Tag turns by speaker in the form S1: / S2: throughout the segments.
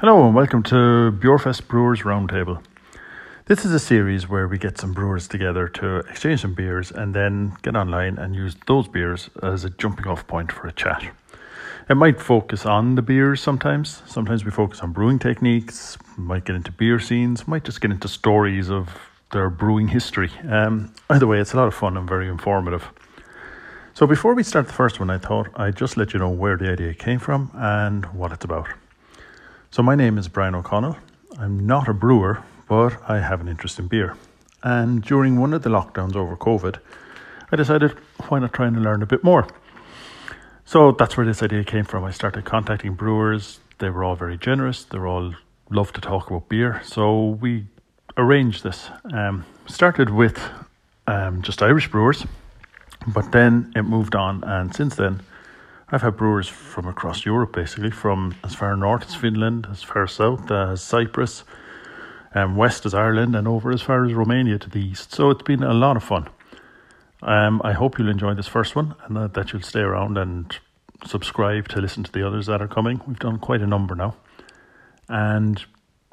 S1: Hello and welcome to Bjorfest Brewers Roundtable. This is a series where we get some brewers together to exchange some beers and then get online and use those beers as a jumping off point for a chat. It might focus on the beers sometimes. Sometimes we focus on brewing techniques, might get into beer scenes, might just get into stories of their brewing history. Um, either way, it's a lot of fun and very informative. So before we start the first one, I thought I'd just let you know where the idea came from and what it's about. So, my name is Brian O'Connell. I'm not a brewer, but I have an interest in beer. And during one of the lockdowns over COVID, I decided why not try and learn a bit more. So that's where this idea came from. I started contacting brewers. They were all very generous. They were all love to talk about beer. So we arranged this. Um, started with um, just Irish brewers, but then it moved on, and since then I've had brewers from across Europe, basically, from as far north as Finland, as far south as Cyprus, um, west as Ireland, and over as far as Romania to the east. So it's been a lot of fun. Um, I hope you'll enjoy this first one and that, that you'll stay around and subscribe to listen to the others that are coming. We've done quite a number now. And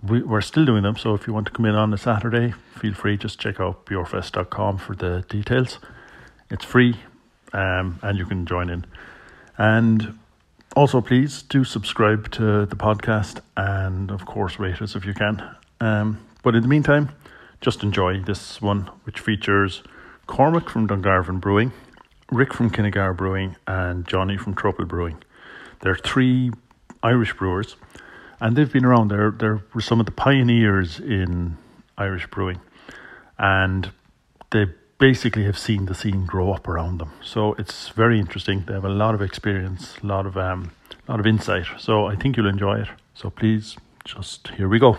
S1: we, are still doing them. So if you want to come in on a Saturday, feel free. Just check out bjorfest.com for the details. It's free um, and you can join in. And also, please do subscribe to the podcast and, of course, rate us if you can. Um, but in the meantime, just enjoy this one, which features Cormac from Dungarvan Brewing, Rick from Kinnegar Brewing, and Johnny from Trouble Brewing. They're three Irish brewers, and they've been around. They're, they're some of the pioneers in Irish brewing, and they basically have seen the scene grow up around them. So it's very interesting. They have a lot of experience, a lot of um, lot of insight. So I think you'll enjoy it. So please, just here we go.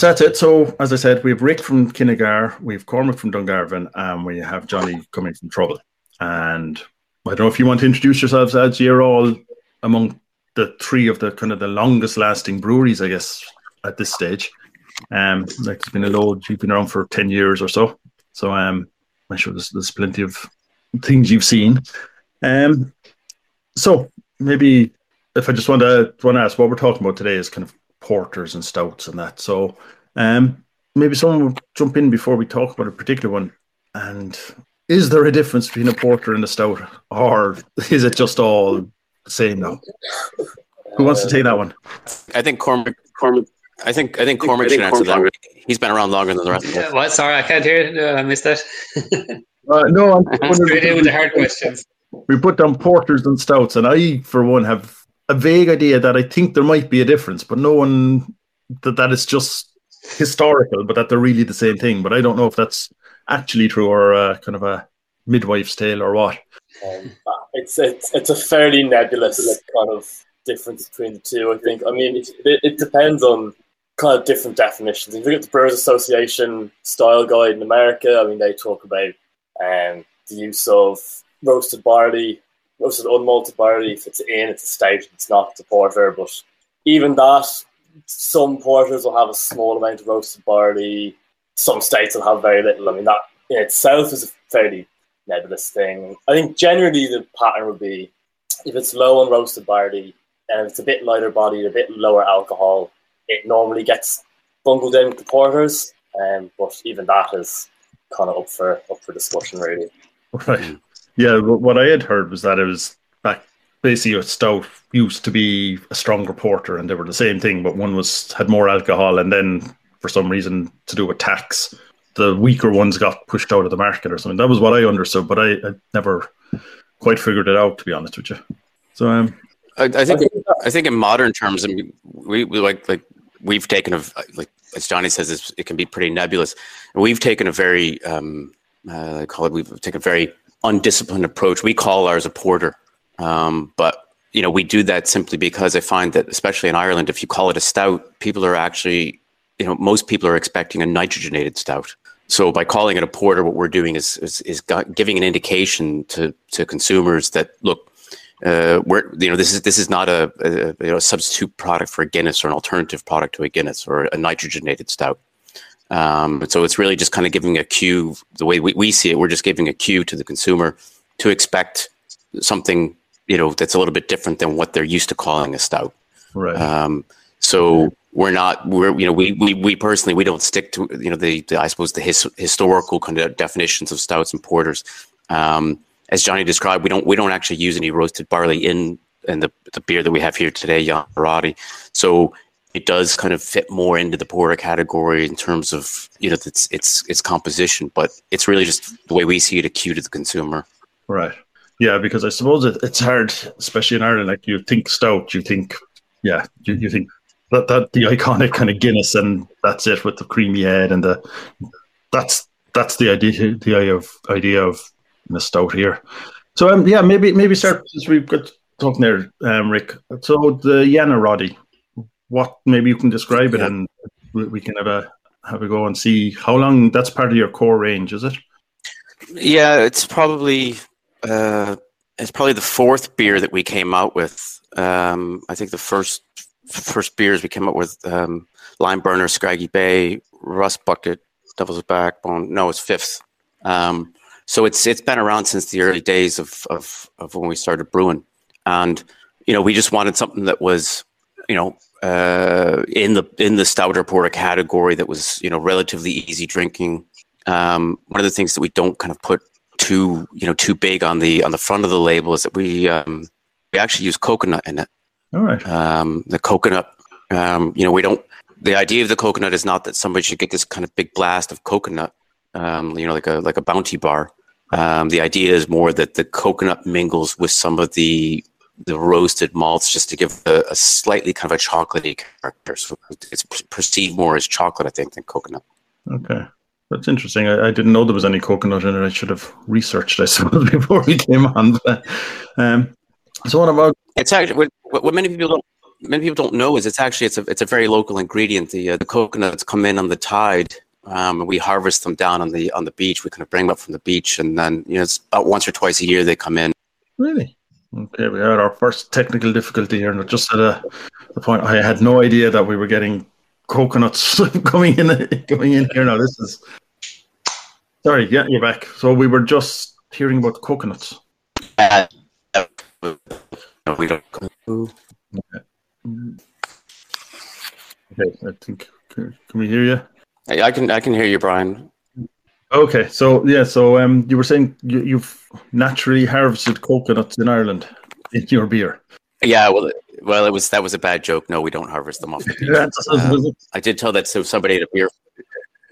S1: That's it. So as I said, we have Rick from Kinnegar, we have Cormac from Dungarvan, and we have Johnny coming from Trouble. And I don't know if you want to introduce yourselves as you're all among the three of the kind of the longest lasting breweries, I guess, at this stage. Um, like it's been a load. You've been around for ten years or so, so um, I'm sure there's, there's plenty of things you've seen. Um, so maybe if I just want to want to ask, what we're talking about today is kind of porters and stouts and that. So um, maybe someone will jump in before we talk about a particular one. And is there a difference between a porter and a stout, or is it just all the same now? Who wants to take that one?
S2: I think Cormac. Cormac. I think I think Cormac should answer that. He's been around longer than the rest of us.
S3: What? Sorry, I can't hear. No, I missed that.
S1: uh, no,
S3: I'm straight in with the hard questions.
S1: We put down porters and stouts, and I, for one, have a vague idea that I think there might be a difference, but no one that that is just historical, but that they're really the same thing. But I don't know if that's actually true or uh, kind of a midwife's tale or what.
S4: Um, it's it's it's a fairly nebulous kind of difference between the two. I think. I mean, it, it, depends on kind of different definitions. If you look at the Brewers Association style guide in America, I mean, they talk about um, the use of roasted barley roasted unmalted barley. If it's in, it's a stout. It's not, it's a porter. But even that, some porters will have a small amount of roasted barley. Some stouts will have very little. I mean, that in itself is a fairly nebulous thing. I think generally the pattern would be if it's low on roasted barley and it's a bit lighter bodied, a bit lower alcohol, it normally gets bungled in with the porters. Um, but even that is kind of up for up for discussion, really.
S1: Right. Yeah, what I had heard was that it was back basically a stout used to be a stronger porter, and they were the same thing, but one was had more alcohol, and then for some reason to do with tax, the weaker ones got pushed out of the market or something. That was what I understood, but I, I never quite figured it out to be honest with you. So um,
S2: I, I think I think in modern terms, I mean, we, we like like we've taken a like as Johnny says, it can be pretty nebulous. We've taken a very um, uh, I call it we've taken a very undisciplined approach. We call ours a porter, um, but you know we do that simply because I find that especially in Ireland, if you call it a stout, people are actually you know most people are expecting a nitrogenated stout. So by calling it a porter, what we're doing is is, is giving an indication to to consumers that look, uh, we're you know this is this is not a, a, you know, substitute product for a Guinness or an alternative product to a Guinness or a nitrogenated stout. Um, so it's really just kind of giving a cue. The way we, we see it, we're just giving a cue to the consumer to expect something you know that's a little bit different than what they're used to calling a stout.
S1: Right.
S2: Um, so we're not we're you know we, we we personally we don't stick to you know the, the I suppose the his, historical kind of definitions of stouts and porters. Um, as Johnny described, we don't we don't actually use any roasted barley in in the, the beer that we have here today, Yannarody. So it does kind of fit more into the porter category in terms of you know its its its composition, but it's really just the way we see it, a cue to the consumer.
S1: Right. Yeah, because I suppose it, it's hard, especially in Ireland. Like you think stout, you think, yeah, you, you think that that the iconic kind of Guinness, and that's it with the creamy head and the that's that's the idea the idea of idea of the stout here. So um, yeah, maybe maybe start since we've got talking there, um, Rick. So the Yannarody, what maybe you can describe it, and we, we can have a have a go and see how long that's part of your core range, is it?
S2: Yeah, it's probably uh, it's probably the fourth beer that we came out with. Um, I think the first first beers we came up with um, Lime Burner, Scraggy Bay, Rust Bucket, Devil's Backbone. No, it's fifth. Um, so it's it's been around since the early days of, of of when we started brewing, and you know we just wanted something that was you know uh, in the in the stouter porter category that was you know relatively easy drinking. Um, one of the things that we don't kind of put too you know too big on the on the front of the label is that we um, we actually use coconut in it.
S1: All right.
S2: Um, the coconut, um, you know, we don't. The idea of the coconut is not that somebody should get this kind of big blast of coconut, um, you know, like a like a bounty bar. Um, the idea is more that the coconut mingles with some of the the roasted malts just to give a, a slightly kind of a chocolatey character. So it's perceived more as chocolate, I think, than coconut.
S1: Okay. That's interesting. I, I, didn't know there was any coconut in it. I should have researched, I suppose, before we came on. But, um, so what about?
S2: It's actually what, what, many people don't many people don't know is it's actually it's a it's a very local ingredient. The uh, the coconuts come in on the tide. Um, and we harvest them down on the on the beach. We kind of bring them up from the beach, and then you know it's about once or twice a year they come in.
S1: Really? Okay, we had our first technical difficulty here, and just at a, the point I had no idea that we were getting coconuts coming in coming in here. Now this is sorry, yeah, you're back. So we were just hearing about coconuts.
S2: Uh, we don't.
S1: Okay. okay, I think can we hear you?
S2: I can I can hear you, Brian.
S1: Okay, so yeah, so um, you were saying you, you've naturally harvested coconuts in Ireland in your beer.
S2: Yeah, well, well, it was that was a bad joke. No, we don't harvest them off the beach. um, I did tell that to somebody at a beer.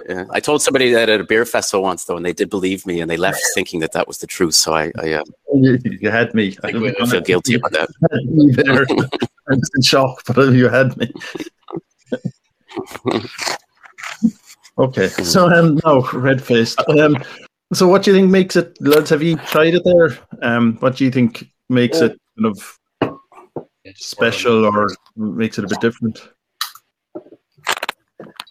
S2: Yeah, I told somebody that at a beer festival once, though, and they did believe me, and they left thinking that that was the truth. So I, I uh,
S1: you, you, had me.
S2: I, I feel guilty about that.
S1: I was in shock, but you had me. Okay, so um, no red faced. Um, so what do you think makes it, lads? Have you tried it there? Um, what do you think makes it kind of special or makes it a bit different?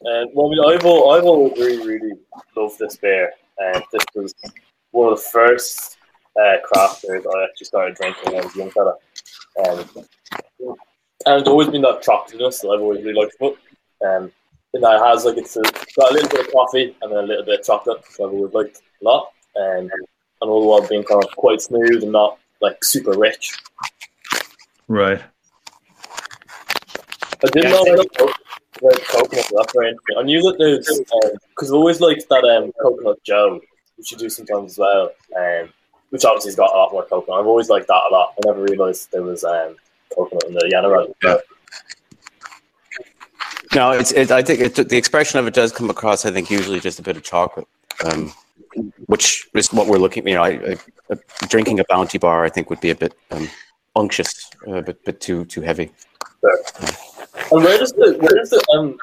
S4: Uh, well, I mean, I've, I've always really, really loved this beer. And this was one of the first uh, craft beers I actually started drinking when I was a young fella. Um, and it's always been that chocolatiness that I've always really liked about um, and that it has like it's a, got a little bit of coffee and then a little bit of chocolate, which I've always liked a lot. Um, and all the while being kind of quite smooth and not like super rich.
S1: Right.
S4: I didn't yeah, know about coconut. That's very interesting. I knew that there's because um, I always liked that um, coconut Joe, which you do sometimes as well, um, which obviously has got a lot more coconut. I've always liked that a lot. I never realised there was um, coconut in the Yanara.
S2: Yeah. No, it's. It, I think it, the expression of it does come across. I think usually just a bit of chocolate, um, which is what we're looking. You know, I, I, drinking a bounty bar, I think, would be a bit um, unctuous, a bit, bit too too heavy.
S4: Sure. And where does the where does the um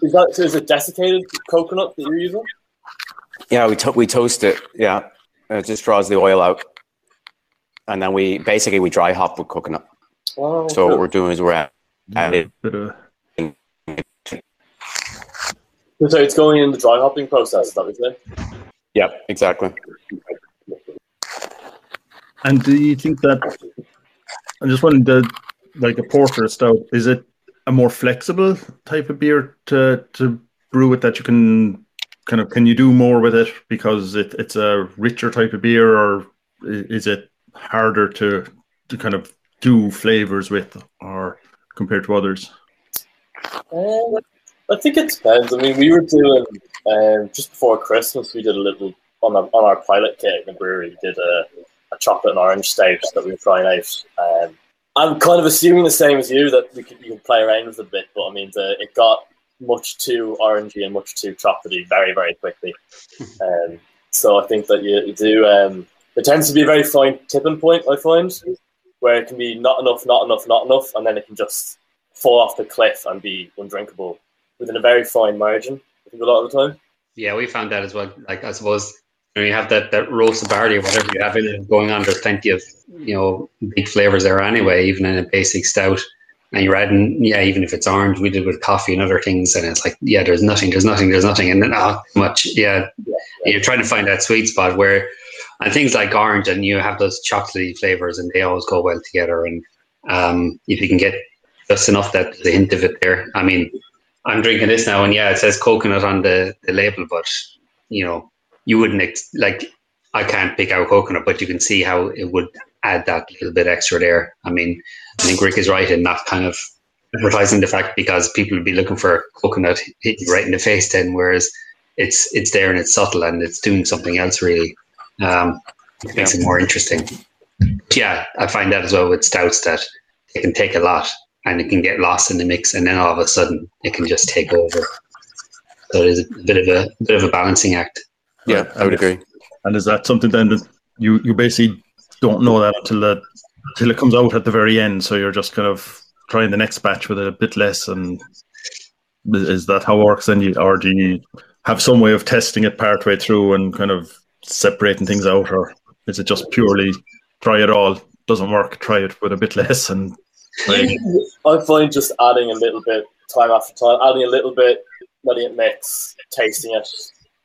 S4: is that so is it desiccated coconut that you're using?
S2: Yeah, we to- we toast it. Yeah, it just draws the oil out, and then we basically we dry hop with coconut. Oh, so what we're doing is we're adding.
S4: So it's going in the dry hopping process. Is that what you're saying?
S2: Yeah, exactly.
S1: And do you think that? I'm just wondering, the like a porter stout, is it a more flexible type of beer to to brew with that you can kind of can you do more with it because it, it's a richer type of beer, or is it harder to to kind of do flavors with, or compared to others?
S4: Um, I think it depends. I mean, we were doing um, just before Christmas. We did a little on our, on our pilot kit in the brewery. We did a, a chocolate and orange stout that we were trying out. Um, I'm kind of assuming the same as you that we could you can play around with a bit, but I mean, the, it got much too orangey and much too chocolatey very very quickly. Um, so I think that you, you do. Um, there tends to be a very fine tipping point. I find where it can be not enough, not enough, not enough, and then it can just fall off the cliff and be undrinkable within a very fine margin. I think a lot of the time.
S3: Yeah, we found that as well. Like I suppose when you have that, that roasted barley or whatever you have in it going on, there's plenty of you know big flavors there anyway, even in a basic stout. And you're adding, yeah, even if it's orange, we did with coffee and other things, and it's like, yeah, there's nothing, there's nothing, there's nothing, and then ah, much, yeah. You're trying to find that sweet spot where, and things like orange, and you have those chocolatey flavors, and they always go well together. And um, if you can get just enough that the hint of it there, I mean, I'm drinking this now, and yeah, it says coconut on the, the label, but you know, you wouldn't ex- like. I can't pick out coconut, but you can see how it would add that little bit extra there. I mean, I think Rick is right in not kind of advertising the fact because people would be looking for coconut hit you right in the face then, whereas it's it's there and it's subtle and it's doing something else really. Um, it makes it more interesting. But yeah, I find that as well with stouts that it can take a lot and it can get lost in the mix, and then all of a sudden it can just take over. So it is a bit of a bit of a balancing act.
S2: Yeah, I would agree.
S1: And is that something then that you you basically don't know that until that until it comes out at the very end? So you're just kind of trying the next batch with a bit less, and is- is that how it works? Then you or do you have some way of testing it partway through and kind of separating things out, or is it just purely try it all? Doesn't work. Try it with a bit less, and try
S4: I find just adding a little bit time after time, adding a little bit, letting it mix, tasting it,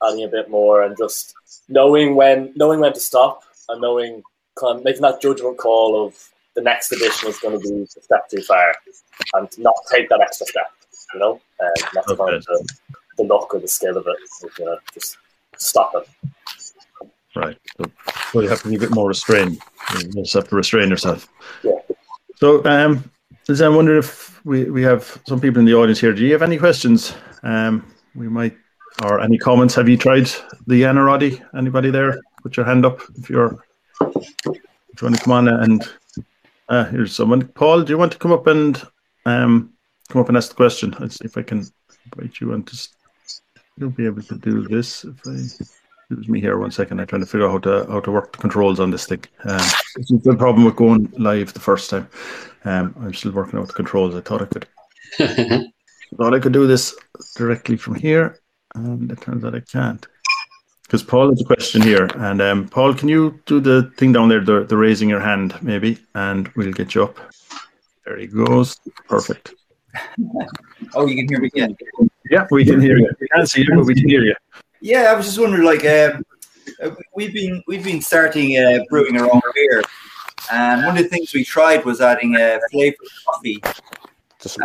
S4: adding a bit more, and just knowing when knowing when to stop and knowing kind of making that judgment call of the next edition is going to be a step too far and not take that extra step. You know, and that's kind
S1: Okay.
S4: of the, the luck or the skill of it. You know, just stop it.
S1: Right. So, so you have to be a bit more restrained. You just have to restrain yourself.
S4: Yeah.
S1: So, um, Liz, I wonder if we, we have some people in the audience here. Do you have any questions? Um, we might, or any comments? Have you tried the Yannarody? Anybody there? Put your hand up if you're. If you want to come on and uh, here's someone. Paul, do you want to come up and um, come up and ask the question? Let's see if I can invite you and just. You'll be able to do this if I. It was me here one second. I'm trying to figure out how to how to work the controls on this thing. Um, this is the problem with going live the first time. Um, I'm still working out the controls. I thought I could thought I could do this directly from here, and it turns out I can't. Because Paul has a question here, and um, Paul, can you do the thing down there, the, the raising your hand, maybe, and we'll get you up. There he goes. Perfect.
S5: Oh, you can hear me again.
S1: Yeah, we can hear you. We can't see you, but we can hear you.
S5: Yeah, I was just wondering, like, um, uh, we've been we've been starting uh, brewing our own beer, and one of the things we tried was adding a uh, flavored coffee.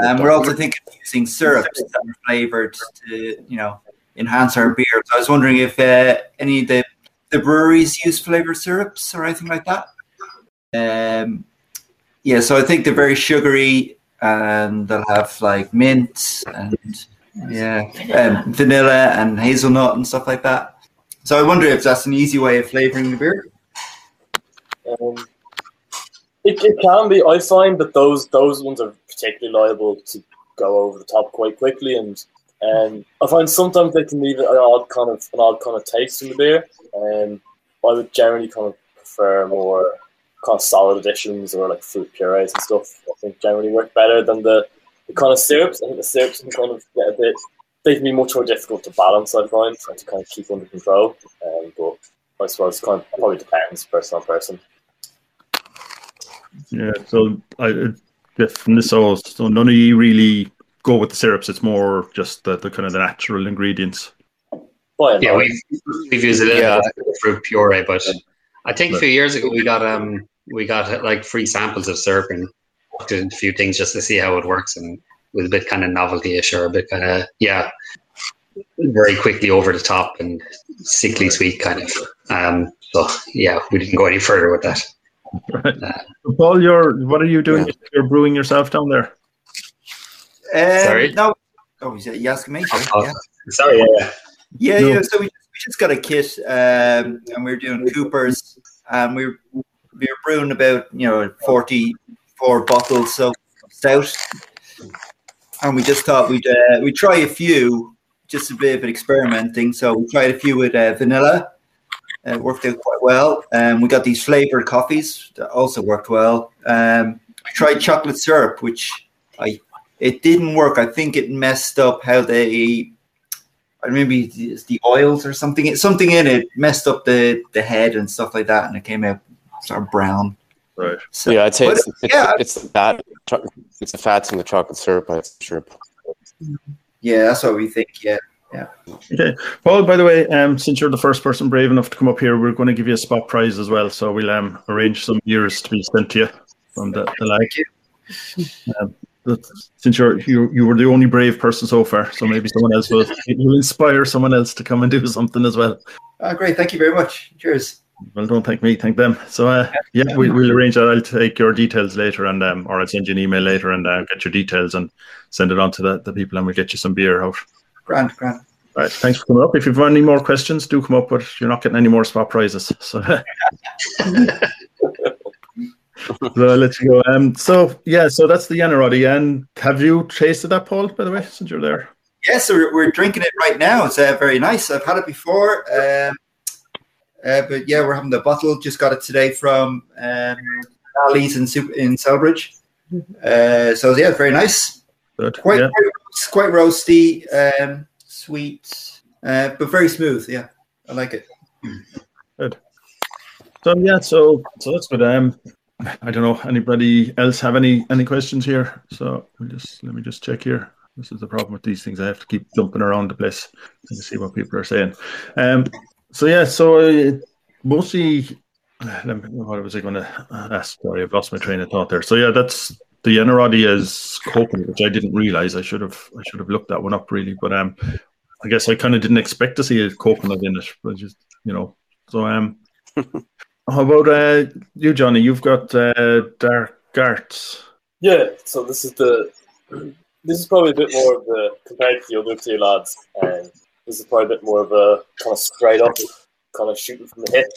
S5: And we're also thinking of using syrups that are flavored to, you know, enhance our beer. So I was wondering if uh, any of the the breweries use flavored syrups or anything like that. Um, yeah, so I think they're very sugary, and they'll have like mint and yeah, um, vanilla and hazelnut and stuff like that. So I wonder if that's an easy way of flavoring the beer.
S4: Um, it, it can be. I find that those those ones are particularly liable to go over the top quite quickly, and um, I find sometimes they can leave an odd kind of an odd kind of taste in the beer. Um, I would generally kind of prefer more kind of solid additions or like fruit purees and stuff. I think generally work better than the, the kind of syrups. I think the syrups can kind of get a bit. They can be much more difficult to balance. I find and to kind of keep under control. Um, but I suppose it kind of probably depends person on person.
S1: Yeah, so I uh, yeah, from this all, so none of you really go with the syrups. It's more just the, the kind of the natural ingredients.
S3: yeah, we've, we've used a little yeah. fruit puree, but I think a few years ago we got um we got like free samples of syrup and did a few things just to see how it works and with a bit kind of novelty-ish or a bit kind of yeah very quickly over the top and sickly sweet kind of um so yeah we didn't go any further with that
S1: right. Uh, paul you're what are you doing yeah. you're brewing yourself down there
S5: um, sorry no oh you asking me
S3: sorry, oh, yeah. sorry yeah
S5: yeah, no. yeah so we, we just got a kit um and we are doing coopers and we we were brewing about you know 44 bottles of stout and we just thought we'd uh, we try a few, just a bit of experimenting. So we tried a few with uh, vanilla. It uh, worked out quite well. Um, we got these flavored coffees that also worked well. Um, we tried chocolate syrup, which I it didn't work. I think it messed up how they maybe it's the oils or something something in it messed up the the head and stuff like that, and it came out sort of brown.
S1: Right.
S2: So, yeah, I'd say it's, it's, yeah. it's the fat, it's the fats in the chocolate syrup. That's sure.
S5: Yeah, that's what we think. Yeah. Yeah.
S1: Okay. Paul, by the way, um, since you're the first person brave enough to come up here, we're going to give you a spot prize as well. So we'll um, arrange some beers to be sent to you from the, the lag. Um, since you're you you were the only brave person so far, so maybe someone else will, will inspire someone else to come and do something as well.
S5: Oh, great! Thank you very much. Cheers.
S1: Well, don't thank me, thank them. So, uh, yeah, we, will arrange that. I'll take your details later, and um, or I'll send you an email later and uh, get your details and send it on to the, the people, and we'll get you some beer out.
S5: Grand, grand.
S1: All right, thanks for coming up. If you've got any more questions, do come up, but you're not getting any more spot prizes. So, so I'll let you go. Um, so yeah, so that's the Yannarody. And have you tasted that, Paul? By the way, since you're there.
S5: Yes, so we're, we're drinking it right now. It's uh, very nice. I've had it before. Um, uh, but yeah, we're having the bottle. Just got it today from um, Ali's in in Celbridge. Uh, so yeah, very nice.
S1: Good.
S5: Quite
S1: yeah.
S5: quite, quite roasty, um, sweet, uh, but very smooth. Yeah, I like it.
S1: Good. So yeah, so so that's good. Um, I don't know. Anybody else have any any questions here? So we'll just let me just check here. This is the problem with these things. I have to keep jumping around the place to see what people are saying. Um, so yeah, so uh, mostly, what was I going to ask? Sorry, I've lost my train of thought there. So yeah, that's the Yannarody is coconut, which I didn't realize. I should have I should have looked that one up really, but um, I guess I kind of didn't expect to see a coconut in it, but just you know. So um, how about uh, you, Johnny? You've got uh, dark arts.
S4: Yeah, so this is the this is probably a bit more of the compared to the other two lads, um, this is probably a bit more of a kind of straight up, kind of shooting from the hip,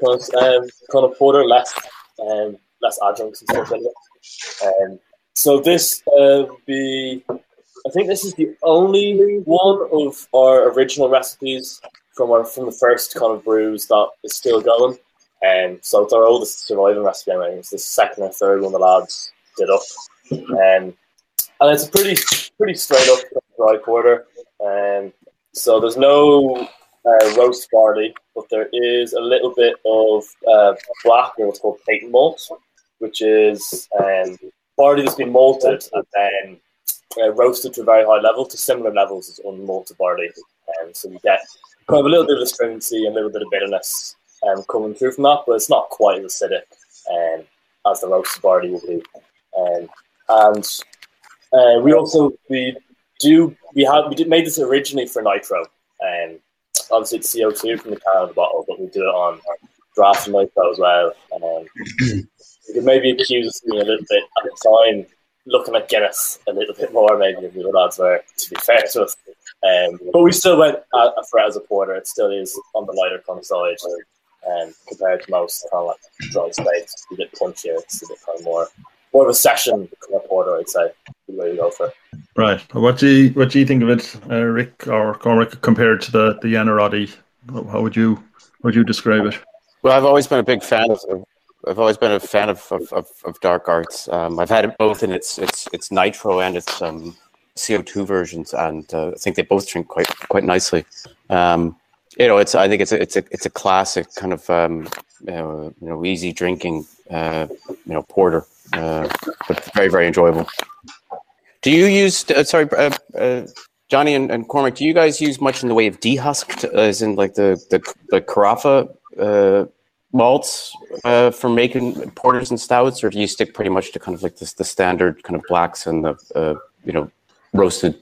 S4: kind of, um, kind of porter, less um, less adjuncts and stuff like that. Um, so this uh, be, I think this is the only one of our original recipes from our from the first kind of brews that is still going. And um, so it's our oldest surviving recipe. I mean, it's the second or third one the lads did up. Um, and it's a pretty pretty straight up dry porter. Um, so there's no uh, roast barley, but there is a little bit of uh, black, or what's called patent malt, which is um, barley that's been malted and then uh, roasted to a very high level, to similar levels as unmalted barley. Um, so you get kind of a little bit of astringency and a little bit of bitterness um, coming through from that, but it's not quite as acidic um, as the roasted barley will be. Um, and uh, we also we do we have we did made this originally for nitro, and um, obviously it's CO two from the can of the bottle, but we do it on draft nitro as well. Um, you could maybe accuse me a little bit at the time looking at Guinness a little bit more maybe than the lads were, to be fair to us. Um, but we still went for as a porter. It still is on the lighter kind of side, um, compared to most kind of like dry stouts. A bit punchier. It's a bit kind of more more of a session kind of porter, I'd say. The way to go for.
S1: Right. What do you what do you think of it, uh, Rick or Cormac, compared to the the Yannarody? How would you how would you describe it?
S2: Well, I've always been a big fan of. I've always been a fan of of, of, of dark arts. Um, I've had it both in its its its nitro and its um, CO two versions, and uh, I think they both drink quite quite nicely. Um, you know, it's I think it's a, it's a it's a classic kind of um, you, know, you know easy drinking uh, you know porter, uh, but very very enjoyable Do you use? Uh, sorry, uh, uh, Johnny and, and, Cormac. Do you guys use much in the way of dehusked, as in like the the the carafa uh, malts uh, for making porters and stouts, or do you stick pretty much to kind of like this the standard kind of blacks and the uh, you know roasted?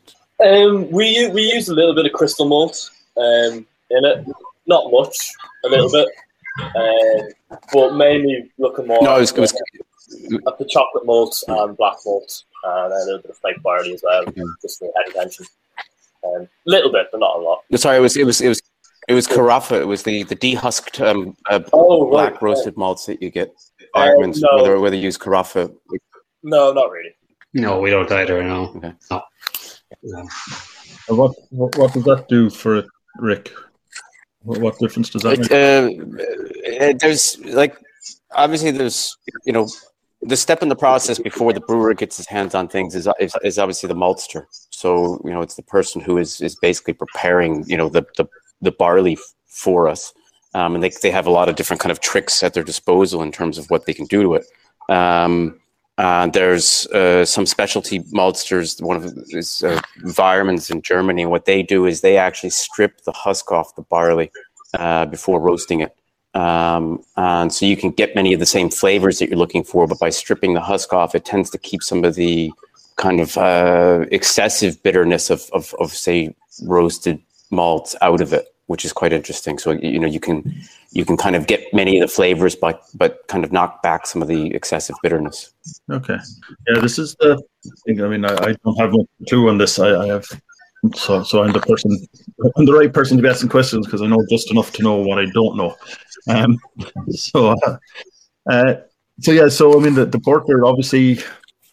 S4: Um, we we use a little bit of crystal malt um, in it, not much, a little bit, um, but mainly looking more.
S2: No, it was, it was
S4: at the chocolate malt and black malt, and a little bit of flake barley as well, mm-hmm. just for head attention. A um, little bit, but not a lot.
S2: Sorry, it was it was it was it was carafa. It was the the dehusked um, uh, oh, black right, roasted malts that you get. Uh, no. whether whether you use carafa.
S4: No, not really.
S3: No, we don't either. No.
S2: Okay.
S3: no.
S1: no. What, what what does that do for it, Rick? What, what difference does that
S2: it, make? Uh, there's like obviously there's you know the step in the process before the brewer gets his hands on things is, is, is obviously the maltster. So you know it's the person who is is basically preparing you know the the the barley for us. Um, and they, they have a lot of different kind of tricks at their disposal in terms of what they can do to it. Um, uh, there's uh, some specialty maltsters. One of them is uh, Weyermann's in Germany. What they do is they actually strip the husk off the barley uh, before roasting it, um, and so you can get many of the same flavors that you're looking for. But by stripping the husk off, it tends to keep some of the kind of uh, excessive bitterness of, of, of say roasted malts out of it which is quite interesting. So you know you can you can kind of get many of the flavors, but but kind of knock back some of the excessive bitterness.
S1: Okay, yeah, this is the thing. I mean, I, I don't have much clue on this. I, I, have so so I'm the person, I'm the right person to be asking questions because I know just enough to know what I don't know. Um, so uh, uh, so yeah, so I mean the the porter obviously.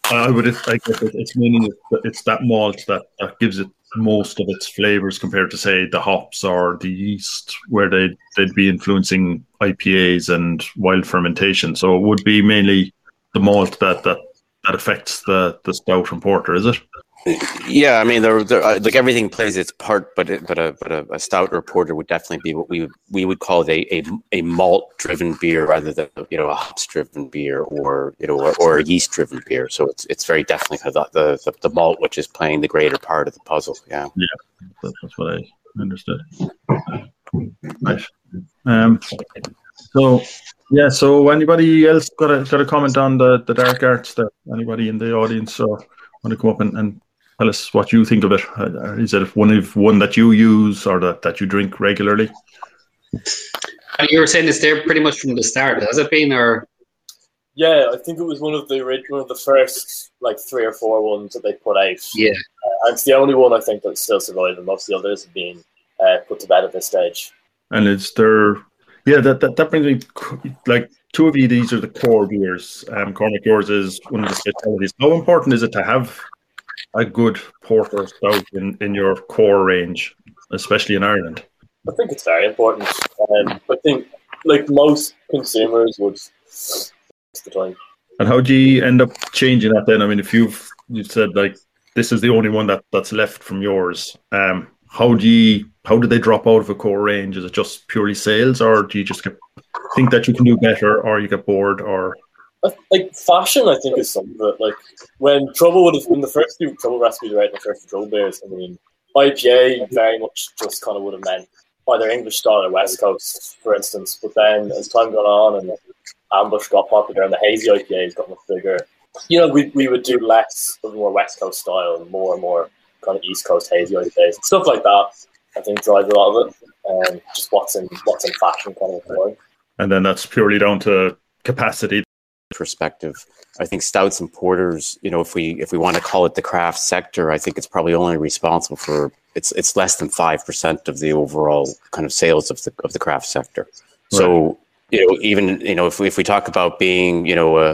S1: I would I guess it's meaning it's that malt that, that gives it most of its flavors compared to say the hops or the yeast where they they'd be influencing IPAs and wild fermentation. So it would be mainly the malt that that that affects the the stout and porter, is it?
S2: Yeah, I mean, they're, they're, uh, like everything plays its part, but it, but a but a, a, stout or porter would definitely be what we we would call a a, a malt driven beer rather than you know a hops driven beer or you know or, or a yeast driven beer. So it's it's very definitely the, the the malt which is playing the greater part of the puzzle. Yeah,
S1: yeah, that's what I understood. Right. Um. So yeah. So anybody else got a got a comment on the the dark arts? There, anybody in the audience? So want to come up and, and tell us what you think of it. Uh, it one of one that you use or that, that you drink regularly?
S3: And you were saying it's there pretty much from the start. Has it been or?
S4: Yeah, I think it was one of the one of the first like three or four ones that they put out.
S3: Yeah,
S4: uh, it's the only one I think that's still surviving. Most of the others have been uh, put to bed at this stage.
S1: And it's there? Yeah, that, that that brings me like two of you. These are the core beers. Um, Cormac, yours is one of the specialties. How important is it to have a good porter stout in, in your core range, especially in Ireland?
S4: I think it's very important. Um, I think, like most consumers would, the time.
S1: And how do you end up changing that then? I mean, if you've you said like this is the only one that that's left from yours, um, how do you how do they drop out of a core range? Is it just purely sales, or do you just get, think that you can do better, or you get bored, or
S4: like fashion, I think is something that like when trouble would have been the first few trouble recipes right the first trouble beers. I mean, IPA very much just kind of would have meant either English style or West Coast, for instance. But then as time got on and ambush got popular and the hazy IPAs got much bigger, you know, we, we would do less of more West Coast style and more and more kind of East Coast hazy IPAs stuff like that. I think drives a lot of it, and just what's in what's in fashion kind of thing.
S1: And then that's purely down to capacity
S2: perspective. I think stouts and porters, you know, if we if we want to call it the craft sector, I think it's probably only responsible for it's it's less than five percent of the overall kind of sales of the of the craft sector. Right. So you know, even you know, if we if we talk about being, you know, a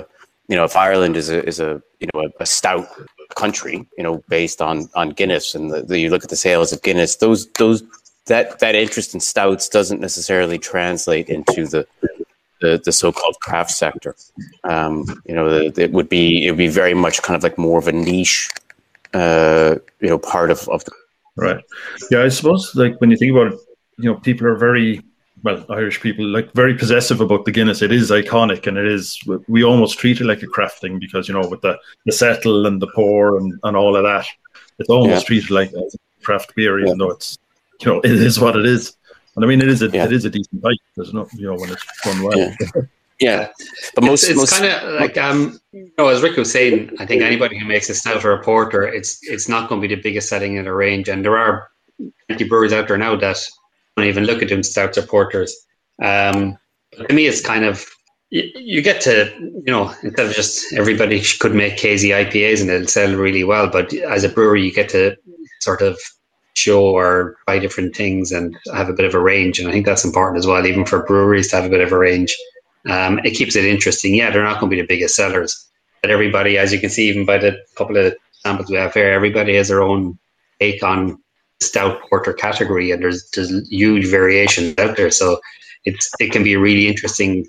S2: you know, if Ireland is a is a you know a, a stout country, you know, based on on Guinness, and the, the, you look at the sales of Guinness, those those that that interest in stouts doesn't necessarily translate into the the, the so-called craft sector. Um, you know, the, it would be it would be very much kind of like more of a niche, uh, you know, part of, of the
S1: right. Yeah, I suppose like when you think about it, you know, people are very well, Irish people like very possessive about the Guinness. It is iconic, and it is. We almost treat it like a craft thing because you know with the the settle and the pour and, and all of that, it's almost
S2: Yeah.
S1: treated like a craft beer, even
S2: Yeah.
S1: though it's you know it is what it is. And I mean, it is a
S2: Yeah.
S1: it is a decent bike. There's not you know when it's done well.
S2: Yeah. Yeah, but most
S3: it's,
S2: most
S3: kind of like um, you know, as Rick was saying, I think anybody who makes a stout or a porter, it's it's not going to be the biggest setting in the range, and there are plenty of brewers out there now that don't even look at doing stouts or porters. Um, but to me, it's kind of you, you get to you know instead of just everybody could make hazy IPAs and it'll sell really well, but as a brewery, you get to sort of show or try different things and have a bit of a range, and I think that's important as well, even for breweries to have a bit of a range. Um, it keeps it interesting. Yeah, they're not going to be the biggest sellers, but everybody, as you can see, even by the couple of samples we have here, everybody has their own take on stout porter category, and there's there's huge variations out there. So it's it can be a really interesting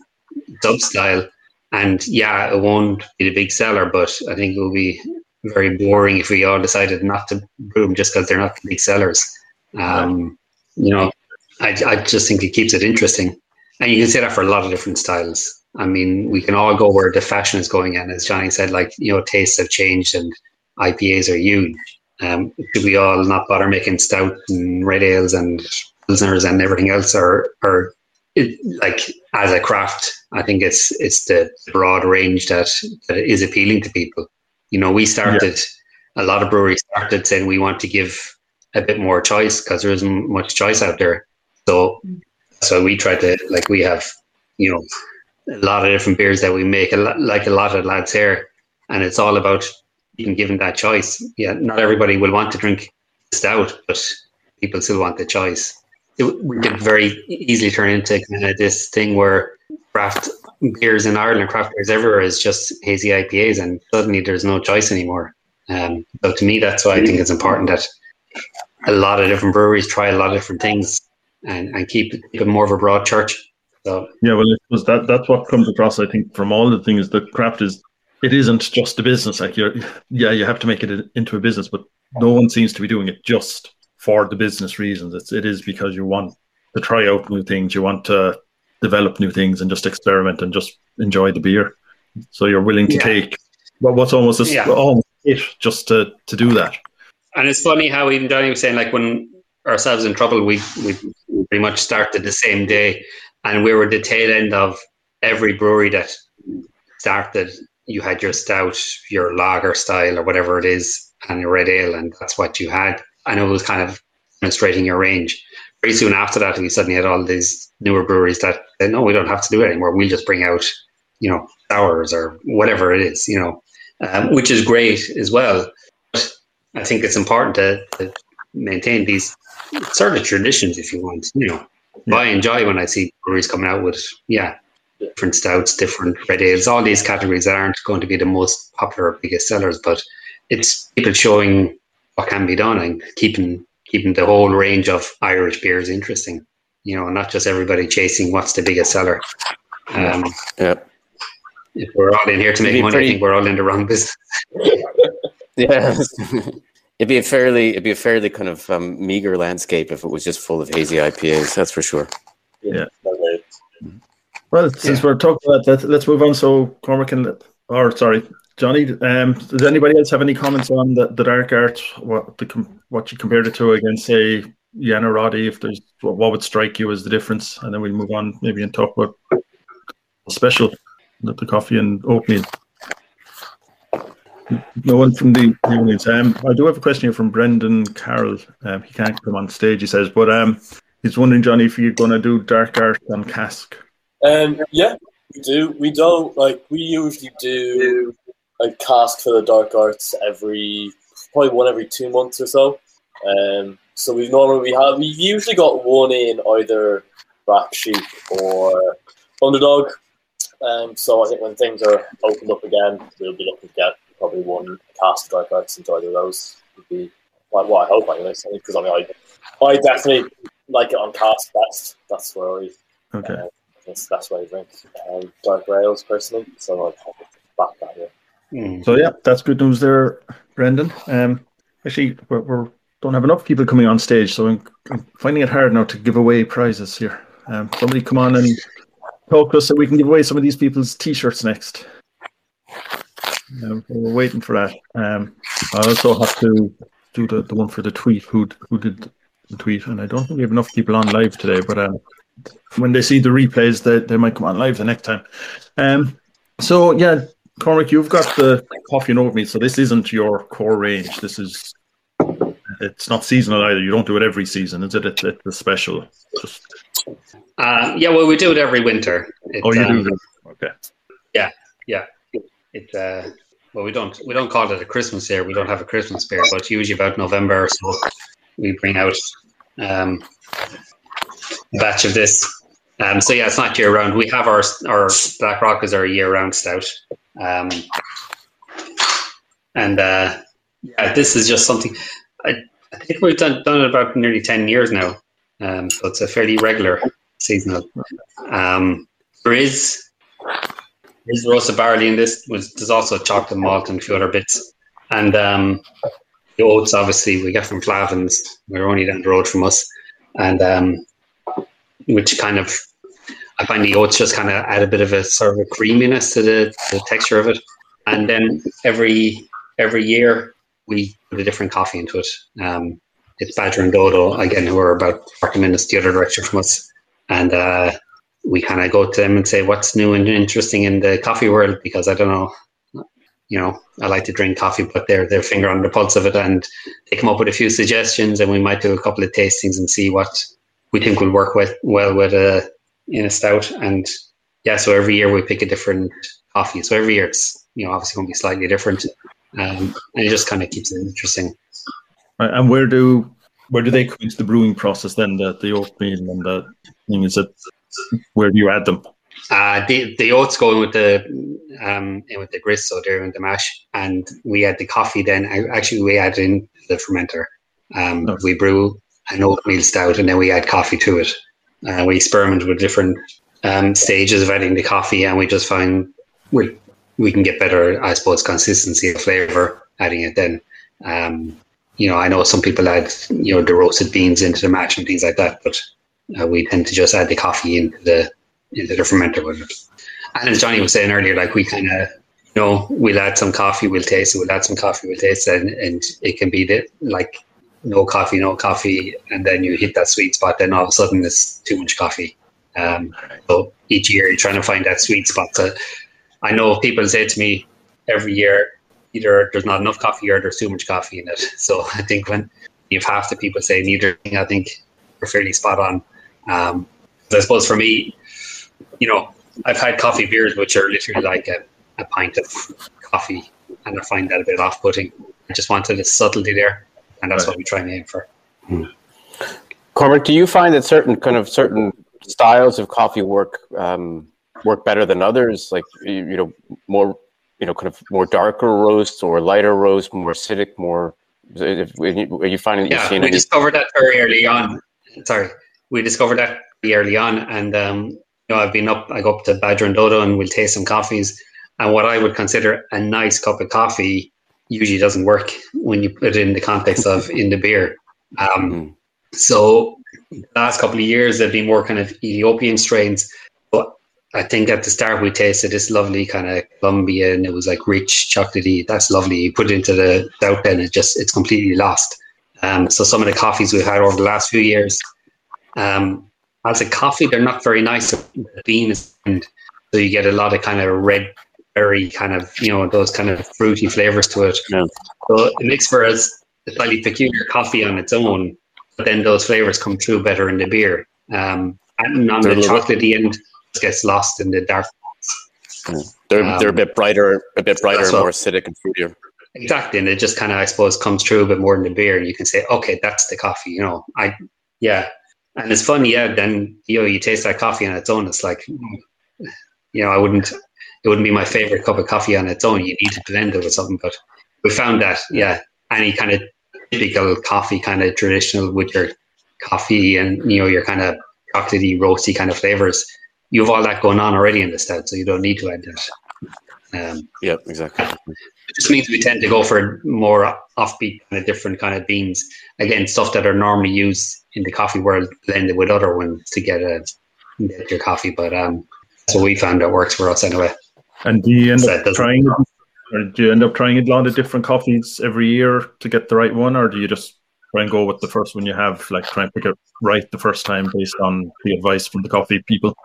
S3: sub style. And yeah, it won't be the big seller, but I think it will be very boring if we all decided not to brew them just because they're not the big sellers. Um, you know, I, I just think it keeps it interesting. And you can say that for a lot of different styles. I mean, we can all go where the fashion is going. And as Johnny said, like, you know, tastes have changed and IPAs are huge. Um, should we all not bother making stout and red ales and pilsners and everything else? Or, or it, like as a craft, I think it's it's the broad range that, that is appealing to people. You know, we started, a lot of breweries started saying we want to give a bit more choice because there isn't much choice out there. So so we try to like we have you know a lot of different beers that we make a lot, like a lot of lads here and it's all about being given that choice. Yeah not everybody will want to drink stout but people still want the choice. It, we could very easily turn into kind of this thing where craft beers in Ireland craft beers everywhere is just hazy IPAs and suddenly there's no choice anymore um, so to me that's why I think it's important that a lot of different breweries try a lot of different things and, and keep keep it more of a broad church. So
S1: Yeah, well, that that's what comes across. I think from all the things that craft is, it isn't just a business. Like you're, yeah, you have to make it into a business, but no one seems to be doing it just for the business reasons. It's it is because you want to try out new things, you want to develop new things, and just experiment and just enjoy the beer. So you're willing to
S3: Yeah.
S1: take well, what's almost a,
S3: Yeah.
S1: almost it just to to do that.
S3: and it's funny how even Johnny was saying like when ourselves in trouble we we we pretty much started the same day and we were the tail end of every brewery that started you had your stout your lager style or whatever it is and your red ale and that's what you had and it was kind of demonstrating your range very soon after that we suddenly had all these newer breweries that said no we don't have to do it anymore. We'll just bring out you know sours or whatever it is you know um, which is great as well. But I think it's important to, to maintain these sort of traditions if you want. You know, I enjoy when I see breweries coming out with yeah different stouts, different red ales, all these categories that aren't going to be the most popular or biggest sellers, but it's people showing what can be done and keeping keeping the whole range of Irish beers interesting. You know, not just everybody chasing what's the biggest seller. Um,
S2: yeah.
S3: if we're all in here to make money,
S2: pretty-
S3: I think we're all in the wrong business.
S2: Yeah. it'd be a fairly it'd be a fairly kind of um, meager landscape if it was just full of hazy IPAs. That's for sure.
S1: Yeah. Well, since
S3: Yeah.
S1: we're talking about that, let's move on. So Cormac and or sorry, Johnny. Um, does anybody else have any comments on the, the dark art? What the what you compared it to against, say, Yannarody? If there's what, would strike you as the difference, and then we'll move on maybe and talk about the special, the, the coffee and oatmeal. No one from the unions. Um, I do have a question here from Brendan Carroll. Um, he can't come on stage, he says, but um, he's wondering, Johnny, if you're going to do dark art on cask.
S4: Um, yeah, we do. We don't like. We usually do a cask for the dark arts every probably one every two months or so. Um, so we've normally we have we've usually got one in either Black Sheep or Underdog. Um, so I think when things are opened up again, we'll be looking to get probably one cast of dark arts into either of those. Would be like what I hope anyway. Because I mean, I, I definitely like it on cask best. That's where I
S1: Okay.
S4: uh, that's best way to drink um, dark rails personally. So to back that yeah.
S1: So yeah, that's good news there, Brendan. Um, actually, we're, we're don't have enough people coming on stage, so I'm, I'm finding it hard now to give away prizes here. Um, somebody come on and talk to us so we can give away some of these people's t-shirts next. Um, we're waiting for that. Um, I also have to do the, the one for the tweet. Who who did the tweet? And I don't think we have enough people on live today, but um, when they see the replays, they, they might come on live the next time. Um, so yeah, Cormac, you've got the coffee and oatmeal. So this isn't your core range. This is it's not seasonal either. You don't do it every season, is it? It's, it's a special. Just...
S3: Uh, yeah, well, we do it every winter.
S1: Oh, you
S3: um,
S1: do. Okay.
S3: Yeah, yeah. It's uh, well, we don't we don't call it a Christmas beer. We don't have a Christmas beer, but usually about November or so, we bring out um, a batch of this. Um, so yeah, it's not year round. We have our our Black Rock as our year round stout, um, and uh, yeah, this is just something. I, I think we've done done it about nearly ten years now, um, so it's a fairly regular seasonal. Um, there is there's roasted barley in this. There's also chocolate malt and a few other bits, and um, the oats obviously we get from Flahavan's. We're only down the road from us, and um, which kind of I find the oats just kind of add a bit of a sort of a creaminess to the, the texture of it, and then every every year we put a different coffee into it. Um, it's Badger and Dodo again, who are about 40 minutes the other direction from us, and uh, we kind of go to them and say what's new and interesting in the coffee world because I don't know. You know, I like to drink coffee, but they're their finger on the pulse of it, and they come up with a few suggestions, and we might do a couple of tastings and see what we think will work with well with a in a stout. And yeah, so every year we pick a different coffee. So every year it's you know obviously going to be slightly different, um, and it just kind of keeps it interesting.
S1: And where do where do they come into the brewing process then? The the oatmeal and the thing is it where do you add them?
S3: Uh, the the oats go in with the um in with the grist, so they're in the mash, and we add the coffee. Then actually we add in the fermenter. Um, we brew an oatmeal stout, and then we add coffee to it. Uh, we experiment with different um, stages of adding the coffee, and we just find we we can get better, I suppose, consistency of flavor adding it. Then, um, you know, I know some people add you know the roasted beans into the mash and things like that, but uh, we tend to just add the coffee into the into the fermenter with it. And as Johnny was saying earlier, like we kind of you know we'll add some coffee, we'll taste it, we'll add some coffee, we'll taste it, and, and it can be the, like no coffee, no coffee, and then you hit that sweet spot. Then all of a sudden it's too much coffee. Um, so each year you're trying to find that sweet spot. So I know people say to me every year, either there's not enough coffee or there's too much coffee in it. So I think when you've half the people say neither thing, I think we're fairly spot on. Um, I suppose for me, you know, I've had coffee beers which are literally like a, a pint of coffee, and I find that a bit off-putting. I just wanted a subtlety there, and that's right. what we try and aim for.
S2: Hmm. Cormac, do you find that certain kind of certain styles of coffee work um, work better than others? Like you, you know, more you know, kind of more darker roasts or lighter roast, more acidic, more. Are you finding that
S3: yeah,
S2: you've seen
S3: we
S2: any?
S3: discovered that very early on. Sorry, we discovered that early on, and um, you know, I've been up. I go up to Badger and Dodo, and we'll taste some coffees. And what I would consider a nice cup of coffee usually doesn't work when you put it in the context of in the beer. Um, mm. So, the last couple of years, they've been more kind of Ethiopian strains. But I think at the start we tasted this lovely kind of Colombian. it was like rich chocolatey. That's lovely. You put it into the stout, and it just it's completely lost. Um, so some of the coffees we've had over the last few years, um, as a coffee, they're not very nice. The beans, and so you get a lot of kind of red berry kind of you know those kind of fruity flavors to it.
S2: Yeah.
S3: So it makes for a slightly peculiar coffee on its own, but then those flavors come through better in the beer. Um, and on the chocolatey end, gets lost in the dark.
S2: Yeah. They're um, they're a bit brighter, a bit brighter, and more acidic and fruitier.
S3: Exactly, and it just kind of, I suppose, comes through a bit more in the beer, and you can say, okay, that's the coffee. You know, I yeah, and it's funny, yeah. Then you know, you taste that coffee on its own. It's like, you know, I wouldn't. It wouldn't be my favorite cup of coffee on its own. You need to blend it with something. But we found that, yeah, any kind of typical coffee, kind of traditional with your coffee and you know your kind of chocolatey, roasty kind of flavors. You have all that going on already in the stout, so you don't need to add that.
S2: Um, yeah, exactly.
S3: It just means we tend to go for more offbeat kind of different kind of beans. Again, stuff that are normally used in the coffee world blended with other ones to get a get your coffee. But um, so we found that works for us anyway.
S1: And do you end
S3: So
S1: up
S3: it
S1: trying, or do you end up trying a lot of different coffees every year to get the right one, or do you just try and go with the first one you have, like try and pick it right the first time based on the advice from the coffee people?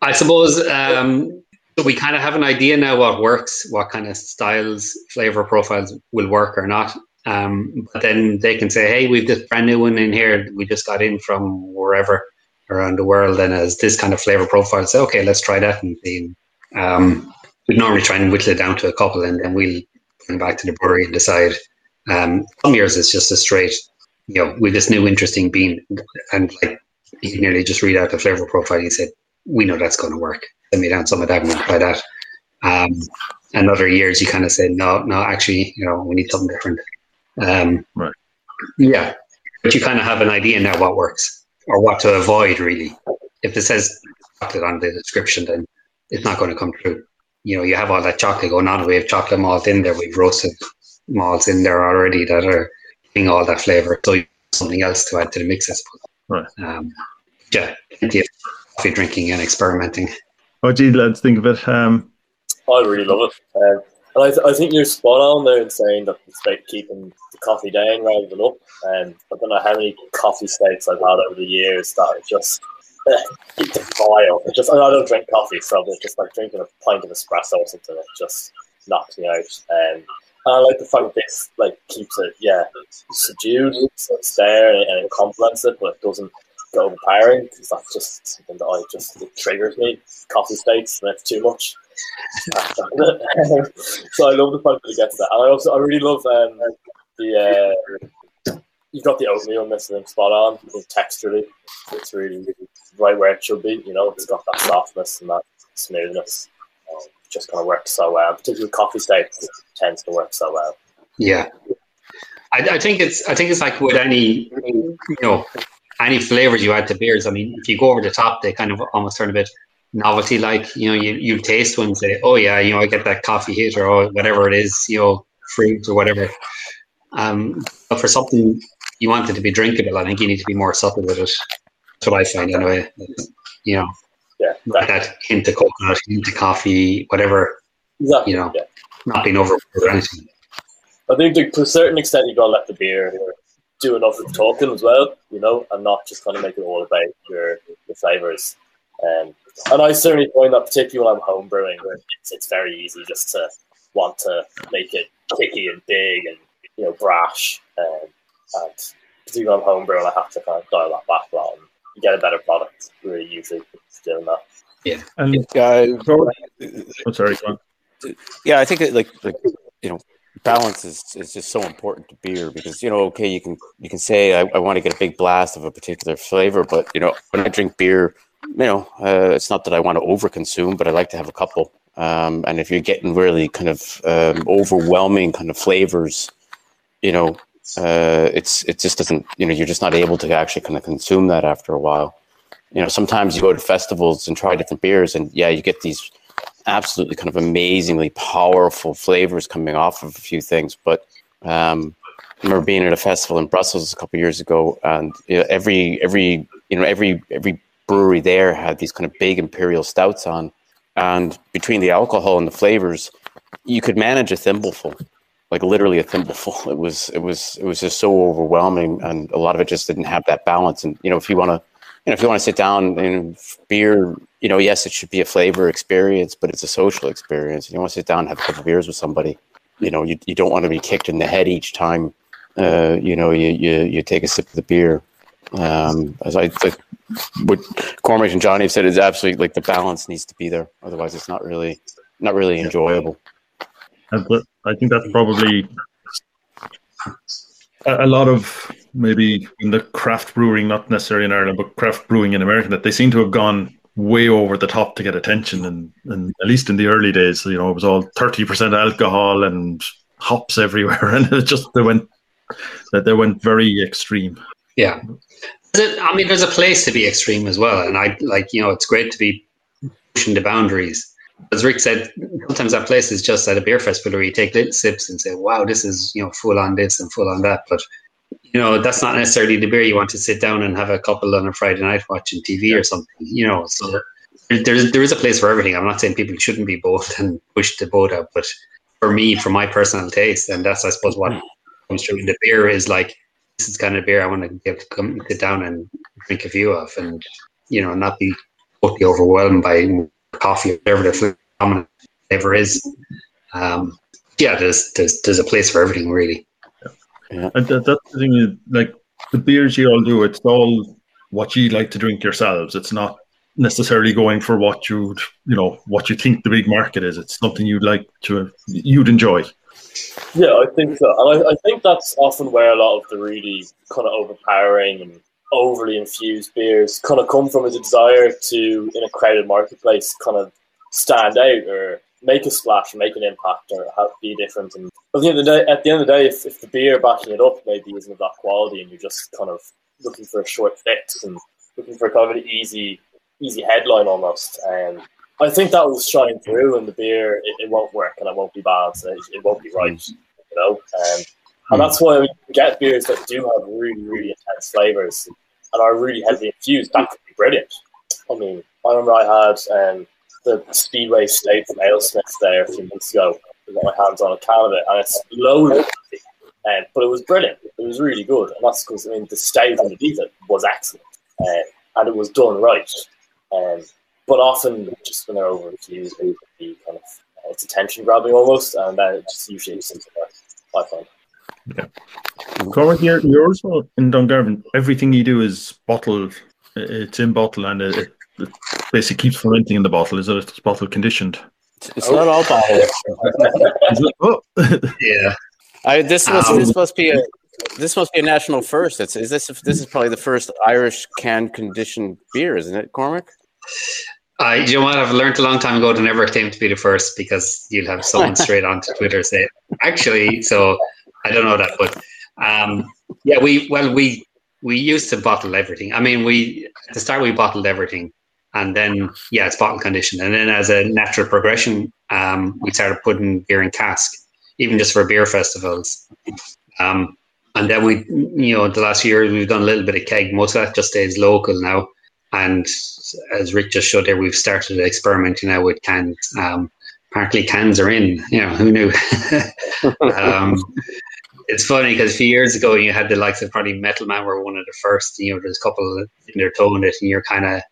S3: I suppose um, so we kind of have an idea now what works, what kind of styles, flavor profiles will work or not. Um, but then they can say, "Hey, we've this brand new one in here. We just got in from wherever around the world, and as this kind of flavor profile." Say, "Okay, let's try that." And see. Um, we normally try and whittle it down to a couple, and then we'll bring back to the brewery and decide. Um, some years it's just a straight, you know, with this new interesting bean, and like you nearly just read out the flavor profile. You said, "We know that's going to work." Send me down some of that and we'll try that. Um, and other years you kind of say, "No, no, actually, you know, we need something different." Um,
S1: Right.
S3: Yeah, but you kind of have an idea now what works or what to avoid. Really, if it says chocolate on the description, then it's not going to come true. You know, you have all that chocolate going on. We have chocolate malt in there. We've roasted malts in there already that are giving all that flavor. So you have something else to add to the mix, I suppose.
S1: Right.
S3: Um, yeah, plenty coffee drinking and experimenting.
S1: What do you lads think of it? Um,
S4: I really love it. Um, and I, th- I think you're spot on there in saying that it's about keeping the coffee down rather than up. And I don't know how many coffee stouts I've had over the years that are just it's vile. It just I don't drink coffee, so it's just like drinking a pint of espresso or something. It just knocks me out. Um, and I like the fact that this like keeps it, yeah, subdued. So it's there and, and it complements it, but it doesn't go overpowering because that's just something that I just it triggers me. Coffee stouts, and it's too much. so I love the fact that it gets that, and I also I really love um, the uh, you've got the oatmeal think, spot on. I think texturally, it's really, really right where it should be. You know, it's got that softness and that smoothness. Um, just kind of works so well. Particularly coffee stouts tends to work so well.
S3: Yeah, I, I think it's I think it's like with any you know any flavors you add to beers. I mean, if you go over the top, they kind of almost turn a bit novelty like. You know, you, you taste one and say, "Oh yeah, you know, I get that coffee hit or oh, whatever it is, you know, fruit or whatever." Um, but for something you want it to be drinkable, I think you need to be more subtle with it. That's what I find anyway. You know,
S4: Yeah,
S3: that hint of coconut, hint of coffee, whatever.
S4: exactly.
S3: You know.
S4: Yeah.
S3: Not being over or anything.
S4: I think that to a certain extent you've gotta let the beer do enough of the talking as well, you know, and not just kind of make it all about your your flavors. Um, and I certainly find that particularly when I'm home brewing, it's, it's very easy just to want to make it kicky and big and you know brash. Um, and particularly when I'm home brewing, I have to kind of dial that back a lot and you get a better product really usually doing that.
S1: and
S2: Yeah,
S1: oh, sorry, go
S2: yeah, I think it, like like you know, balance is, is just so important to beer because you know, okay, you can you can say I, I want to get a big blast of a particular flavor, but you know, when I drink beer, you know, uh, it's not that I want to overconsume, but I like to have a couple. Um, and if you're getting really kind of um, overwhelming kind of flavors, you know, uh, it's it just doesn't you know you're just not able to actually kind of consume that after a while. You know, sometimes you go to festivals and try different beers, and yeah, you get these absolutely kind of amazingly powerful flavors coming off of a few things. But um, I remember being at a festival in Brussels a couple years ago, and you know, every every you know every every brewery there had these kind of big imperial stouts on, and between the alcohol and the flavors, you could manage a thimbleful, like literally a thimbleful. It was it was it was just so overwhelming, and a lot of it just didn't have that balance. And you know, if you want to you know, if you want to sit down and beer, you know, yes, it should be a flavor experience, but it's a social experience. You want to sit down and have a couple of beers with somebody. You know, you, you don't want to be kicked in the head each time. Uh, you know, you, you you take a sip of the beer. Um, as I what Cormac and Johnny have said is absolutely like the balance needs to be there. Otherwise, it's not really not really enjoyable.
S1: I think that's probably a, a lot of maybe in the craft brewing, not necessarily in Ireland, but craft brewing in America, that they seem to have gone way over the top to get attention. And, and at least in the early days, you know, it was all 30% alcohol and hops everywhere. And it just, they went, that they went very extreme.
S3: Yeah. I mean, there's a place to be extreme as well. And I like, you know, it's great to be pushing the boundaries. As Rick said, sometimes that place is just at a beer festival where you take little sips and say, wow, this is, you know, full on this and full on that. But you know, that's not necessarily the beer you want to sit down and have a couple on a Friday night watching TV or something. You know, so there's there is a place for everything. I'm not saying people shouldn't be bold and push the boat out, but for me, for my personal taste, and that's I suppose what comes through in the beer is like this is kind of beer I want to be able to come sit down and drink a few of, and you know, not be totally overwhelmed by coffee or whatever the dominant flavor is. Um, yeah, there's there's there's a place for everything really.
S1: Yeah. And that, that's the thing is like the beers you all do, it's all what you like to drink yourselves. It's not necessarily going for what you you know what you think the big market is. It's something you'd like to you'd enjoy.
S4: Yeah, I think so, and I, I think that's often where a lot of the really kind of overpowering and overly infused beers kind of come from is a desire to in a crowded marketplace kind of stand out or make a splash or make an impact or have, be different. And at the end of the day, at the end of the day, if, if the beer backing it up maybe isn't of that quality and you're just kind of looking for a short fix and looking for kind of an easy easy headline almost. And I think that will shine through in the beer. It, it won't work and it won't be balanced. It, it won't be right, you know. Um, and that's why we get beers that do have really, really intense flavors and are really heavily infused. That could be brilliant. I mean, I remember I had um, the Speedway Stout from AleSmith there a few months ago. I got my hands on a can of it, and it's loaded. Um, but it was brilliant. It was really good, and that's because I mean the stout underneath it was excellent, um, and it was done right. Um, but often, just when they're over infused, it be kind of uh, it's attention grabbing almost, and then it just usually seems to work. I find.
S1: Yeah. Cormac, you're, you're also in Dungarvan. Everything you do is bottled. It's in bottle, and it, it basically keeps fermenting in the bottle. Is it? It's bottle conditioned.
S2: It's not all bottled.
S1: oh.
S3: Yeah.
S2: I, this must
S3: Um,
S2: this must be a this must be a national first. It's is this this is probably the first Irish can conditioned beer, isn't it, Cormac?
S3: I, you know what? I've learned a long time ago to never claim to be the first because you'll have someone straight onto Twitter say, actually, so I don't know that, but um, yeah, we well we we used to bottle everything. I mean, we at the start we bottled everything, and then yeah, it's bottle conditioned, and then as a natural progression, um, we started putting beer in cask, even just for beer festivals. Um, and then we, you know, the last year we've done a little bit of keg. Most of that just stays local now. And as Rick just showed there, we've started experimenting now with cans. Um, apparently, cans are in. You know, who knew? um, it's funny because a few years ago you had the likes of probably Metalman were one of the first. You know, there's a couple in their toe in it, and you're kind of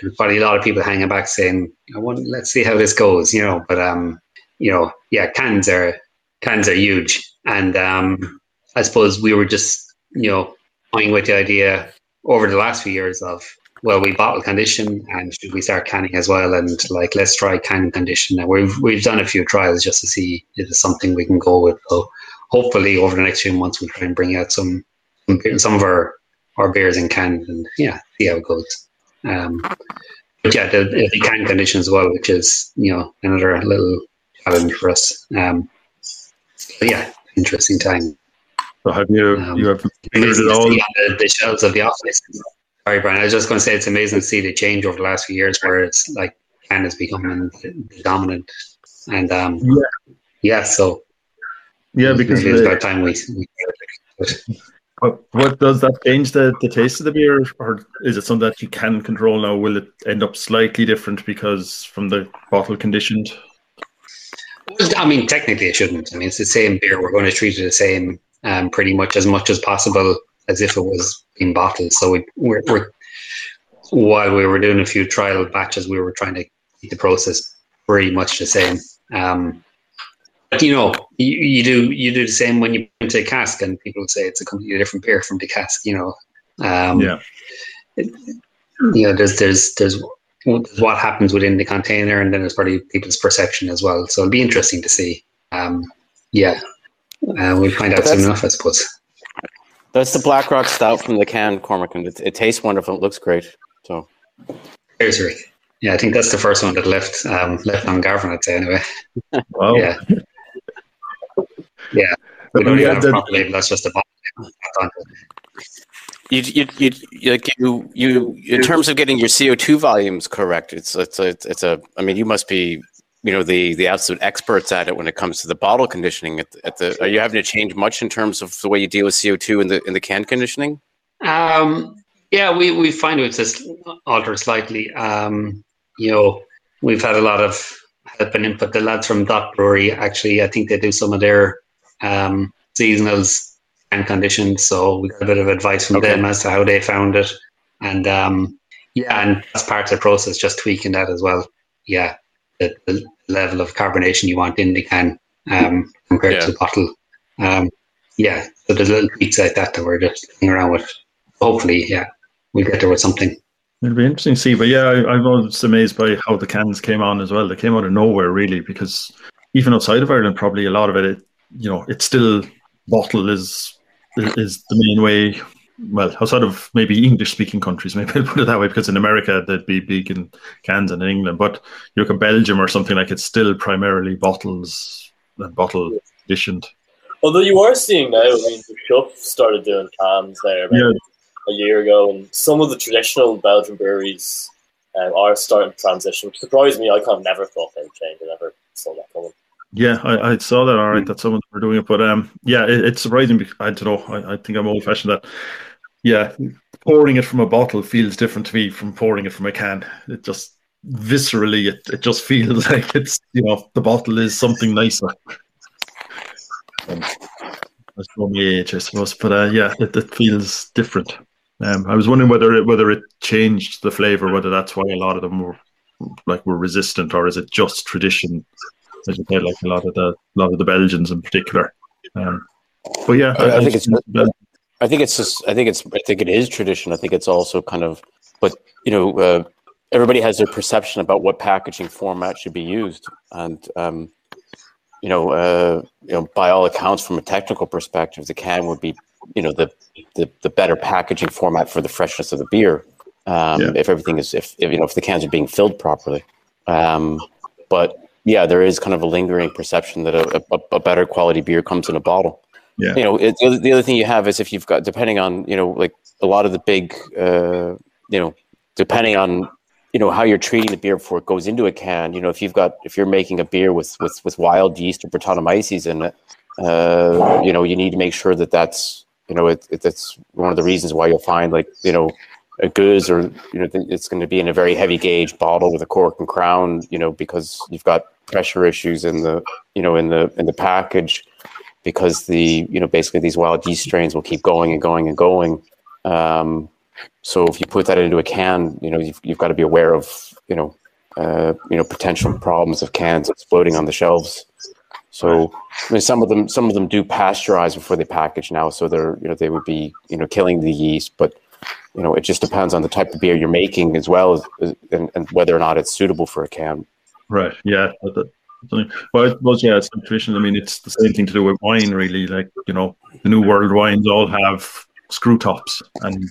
S3: there's probably a lot of people hanging back saying, "I want, let's see how this goes." You know, but um, you know, yeah, cans are cans are huge, and um, I suppose we were just you know toying with the idea over the last few years of well, we bottle condition, and should we start canning as well? And like, let's try can condition. Now we've we've done a few trials just to see if it's something we can go with. So hopefully, over the next few months, we'll try and bring out some some, of our our beers in cans and yeah, see how it goes. Um, but yeah, the, the can condition as well, which is you know another little challenge for us. Um, yeah, interesting time.
S1: So have you
S3: Um,
S1: you have it all?
S3: the, the shelves of the office. Sorry, Brian. I was just going to say it's amazing to see the change over the last few years, where it's like can is becoming the dominant, and um,
S1: Yeah.
S3: yeah, so
S1: Yeah, because
S3: maybe it's
S1: the-
S3: about time we. we
S1: What, what does that change the, the taste of the beer, or is it something that you can control now? Will it end up slightly different because from the bottle conditioned?
S3: I mean, technically, it shouldn't. I mean, it's the same beer. We're going to treat it the same, um, pretty much as much as possible as if it was in bottles. So we, we're, we're while we were doing a few trial batches, we were trying to keep the process pretty much the same. Um, but you know, you, you do you do the same when you put into a cask, and people say it's a completely different beer from the cask. You know, um,
S1: Yeah.
S3: you know, there's there's there's what happens within the container, and then there's probably people's perception as well. So it'll be interesting to see. Um, yeah, uh, we'll find out soon enough, I suppose.
S2: That's the Black Rock Stout from the can, Cormac, and it, it tastes wonderful. It looks great. So
S3: Cheers, Rick. Yeah, I think that's the first one that left um, left Dungarvan. I'd say anyway.
S1: Wow.
S3: Yeah, yeah. We don't even have a
S1: the-
S3: proper label. That's just a bottle.
S2: you you you you- like you you in terms of getting your CO two volumes correct, it's it's a, it's a I mean you must be you know the the absolute experts at it when it comes to the bottle conditioning. At the, at the are you having to change much in terms of the way you deal with CO two in the in the can conditioning?
S3: Um, yeah, we we find it just alter slightly. Um, you know, we've had a lot of help and input. The lads from Dot Brewery actually, I think they do some of their um, seasonals and conditions. So we got a bit of advice from
S2: Okay.
S3: them as to how they found it, and um, yeah, and that's part of the process, just tweaking that as well. Yeah, the, the level of carbonation you want in the can um, compared
S2: Yeah.
S3: to the bottle. Um, yeah, so there's little tweaks like that that we're just playing around with. Hopefully, yeah, we'll get there with something.
S1: It'll be interesting to see, but yeah, I, I was amazed by how the cans came on as well. They came out of nowhere, really, because even outside of Ireland, probably a lot of it, it you know, it's still bottle is is the main way. Well, outside of maybe English-speaking countries, maybe I'll put it that way, because in America they'd be big in cans, and in England, but you look at Belgium or something like it's still primarily bottles and bottle conditioned.
S4: Although you are seeing now, I mean, the Schuff started doing cans there
S1: Yeah.
S4: a year ago, and some of the traditional Belgian breweries um, are starting to transition, which surprised me. I kind of never thought they would change. I never saw that coming.
S1: Yeah, I, I saw that. All right, that some of them were doing it, but um, yeah, it, it's surprising. Because, I don't know. I, I think I'm old fashioned. That yeah, pouring it from a bottle feels different to me from pouring it from a can. It just viscerally, it, it just feels like it's you know the bottle is something nicer. Um, that's from my age, I suppose. But uh, yeah, it, it feels different. Um, I was wondering whether it whether it changed the flavor, whether that's why a lot of them were like were resistant, or is it just tradition? As you said, like a lot of the a lot of the Belgians in particular. Um, but yeah,
S2: I- I think it's-
S1: Bel-
S2: I think it's just. I think it's. I think it is tradition. I think it's also kind of. But you know, uh, everybody has their perception about what packaging format should be used, and um, you know, uh, you know, by all accounts, from a technical perspective, the can would be, you know, the the, the better packaging format for the freshness of the beer. Um,
S1: Yeah.
S2: If everything is, if, if you know, if the cans are being filled properly. Um, but yeah, there is kind of a lingering perception that a, a, a better quality beer comes in a bottle
S1: Yeah.
S2: you know it, the, other, thing you have is if you've got depending on you know like a lot of the big uh, you know depending on you know how you're treating the beer before it goes into a can you know if you've got if you're making a beer with with with wild yeast or brettanomyces in it uh, you know you need to make sure that that's you know it, it, that's one of the reasons why you'll find like you know a gueuze or you know it's going to be in a very heavy gauge bottle with a cork and crown you know because you've got pressure issues in the you know in the in the package because the you know basically these wild yeast strains will keep going and going and going. Um, so if you put that into a can, you know you've, you've got to be aware of you know uh, you know potential problems of cans exploding on the shelves. So I mean, some of them some of them do pasteurize before they package now, so they're you know they would be you know killing the yeast, but you know it just depends on the type of beer you're making as well as and, and whether or not it's suitable for a can.
S1: Right. Yeah. But that, well, I suppose yeah, it's tradition. I mean, it's the same thing to do with wine, really. Like you know, the new world wines all have screw tops, and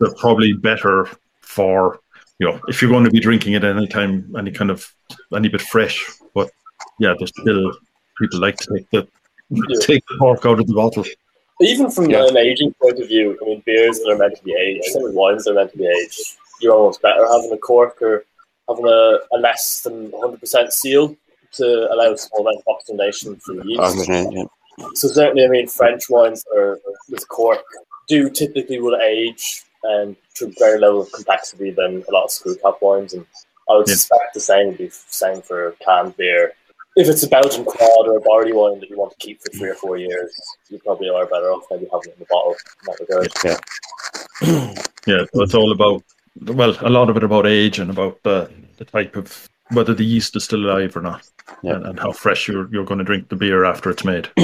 S1: they're probably better for you know if you're going to be drinking it any time, any kind of any bit fresh. But yeah, there's still people like to take the take the cork out of the bottle.
S4: Even from
S2: Yeah.
S4: an aging point of view, I mean, beers that are meant to be aged, same with wines that are meant to be aged, you're almost better having a cork or having a, a less than 100% seal to allow a small amount of oxidation for the yeast.
S2: Yeah.
S4: So certainly, I mean, French wines are with cork do typically will age um, to a greater level of complexity than a lot of screw top wines, and I would
S1: Yeah.
S4: suspect the same would be the same for canned beer. If it's a Belgian quad or a barley wine that you want to keep for three or four years, you probably are better off maybe having it in the bottle in that regard.
S2: Yeah.
S1: Yeah, it's all about well, a lot of it about age and about the, the type of whether the yeast is still alive or not,
S2: Yeah.
S1: and, and how fresh you're you're going to drink the beer after it's made.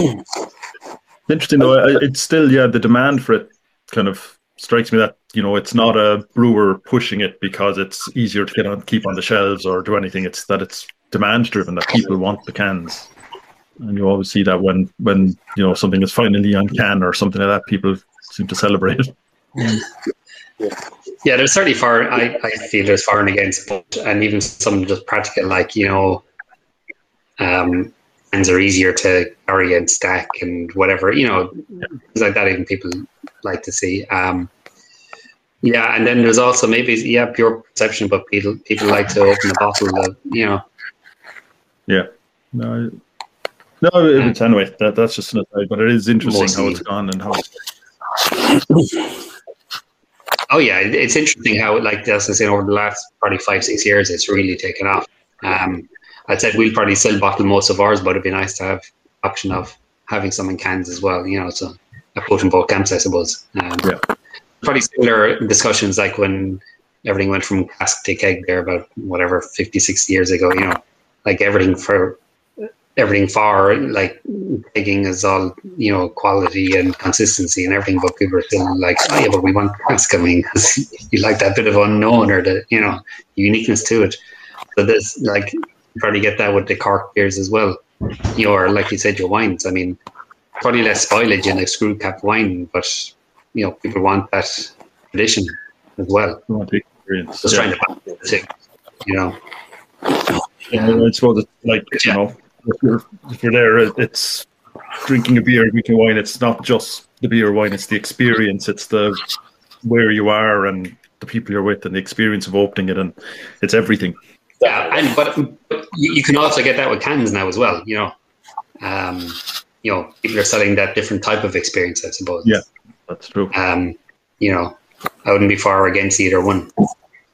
S1: Interesting though, I- it's still yeah, the demand for it kind of strikes me that you know it's not a brewer pushing it because it's easier to get on keep on the shelves or do anything. It's that it's demand driven that people want the cans. And you always see that when, when you know something is finally on can or something like that, people seem to celebrate.
S3: Yeah, there's certainly for I, I feel there's for and against, but and even some just practical like you know, um, cans are easier to carry and stack and whatever you know, things like that. Even people like to see. Um, yeah, and then there's also maybe yeah pure perception, but people people like to open a bottle of you know,
S1: Yeah. No, no. It's, anyway, that, that's just an aside, but it is interesting Mostly. how it's gone and how.
S3: Oh yeah, it's interesting how, like as I said, over the last probably five six years, it's really taken off. Um, I'd said we'll probably still bottle most of ours, but it'd be nice to have option of having some in cans as well. You know, so a in both camps, I suppose. Um, yeah. Probably similar discussions like when everything went from cask to keg there about whatever 50, 60 years ago. You know, like everything for everything far like taking is all you know quality and consistency and everything but people are still like oh yeah but we want price coming. Because you like that bit of unknown or the you know uniqueness to it. So this like you probably get that with the cork beers as well. You know or like you said your wines. I mean probably less spoilage in a screw cap wine but you know people want that tradition as well. Just yeah. trying to balance it you know.
S1: Yeah, I suppose it's like you know if you're if you're there, it's drinking a beer, drinking wine. It's not just the beer, or wine. It's the experience. It's the where you are and the people you're with and the experience of opening it, and it's everything.
S3: Yeah, and but, but you can also get that with cans now as well. You know, um, you know, people are selling that different type of experience. I suppose.
S1: Yeah, that's true.
S3: Um, you know, I wouldn't be far against either one.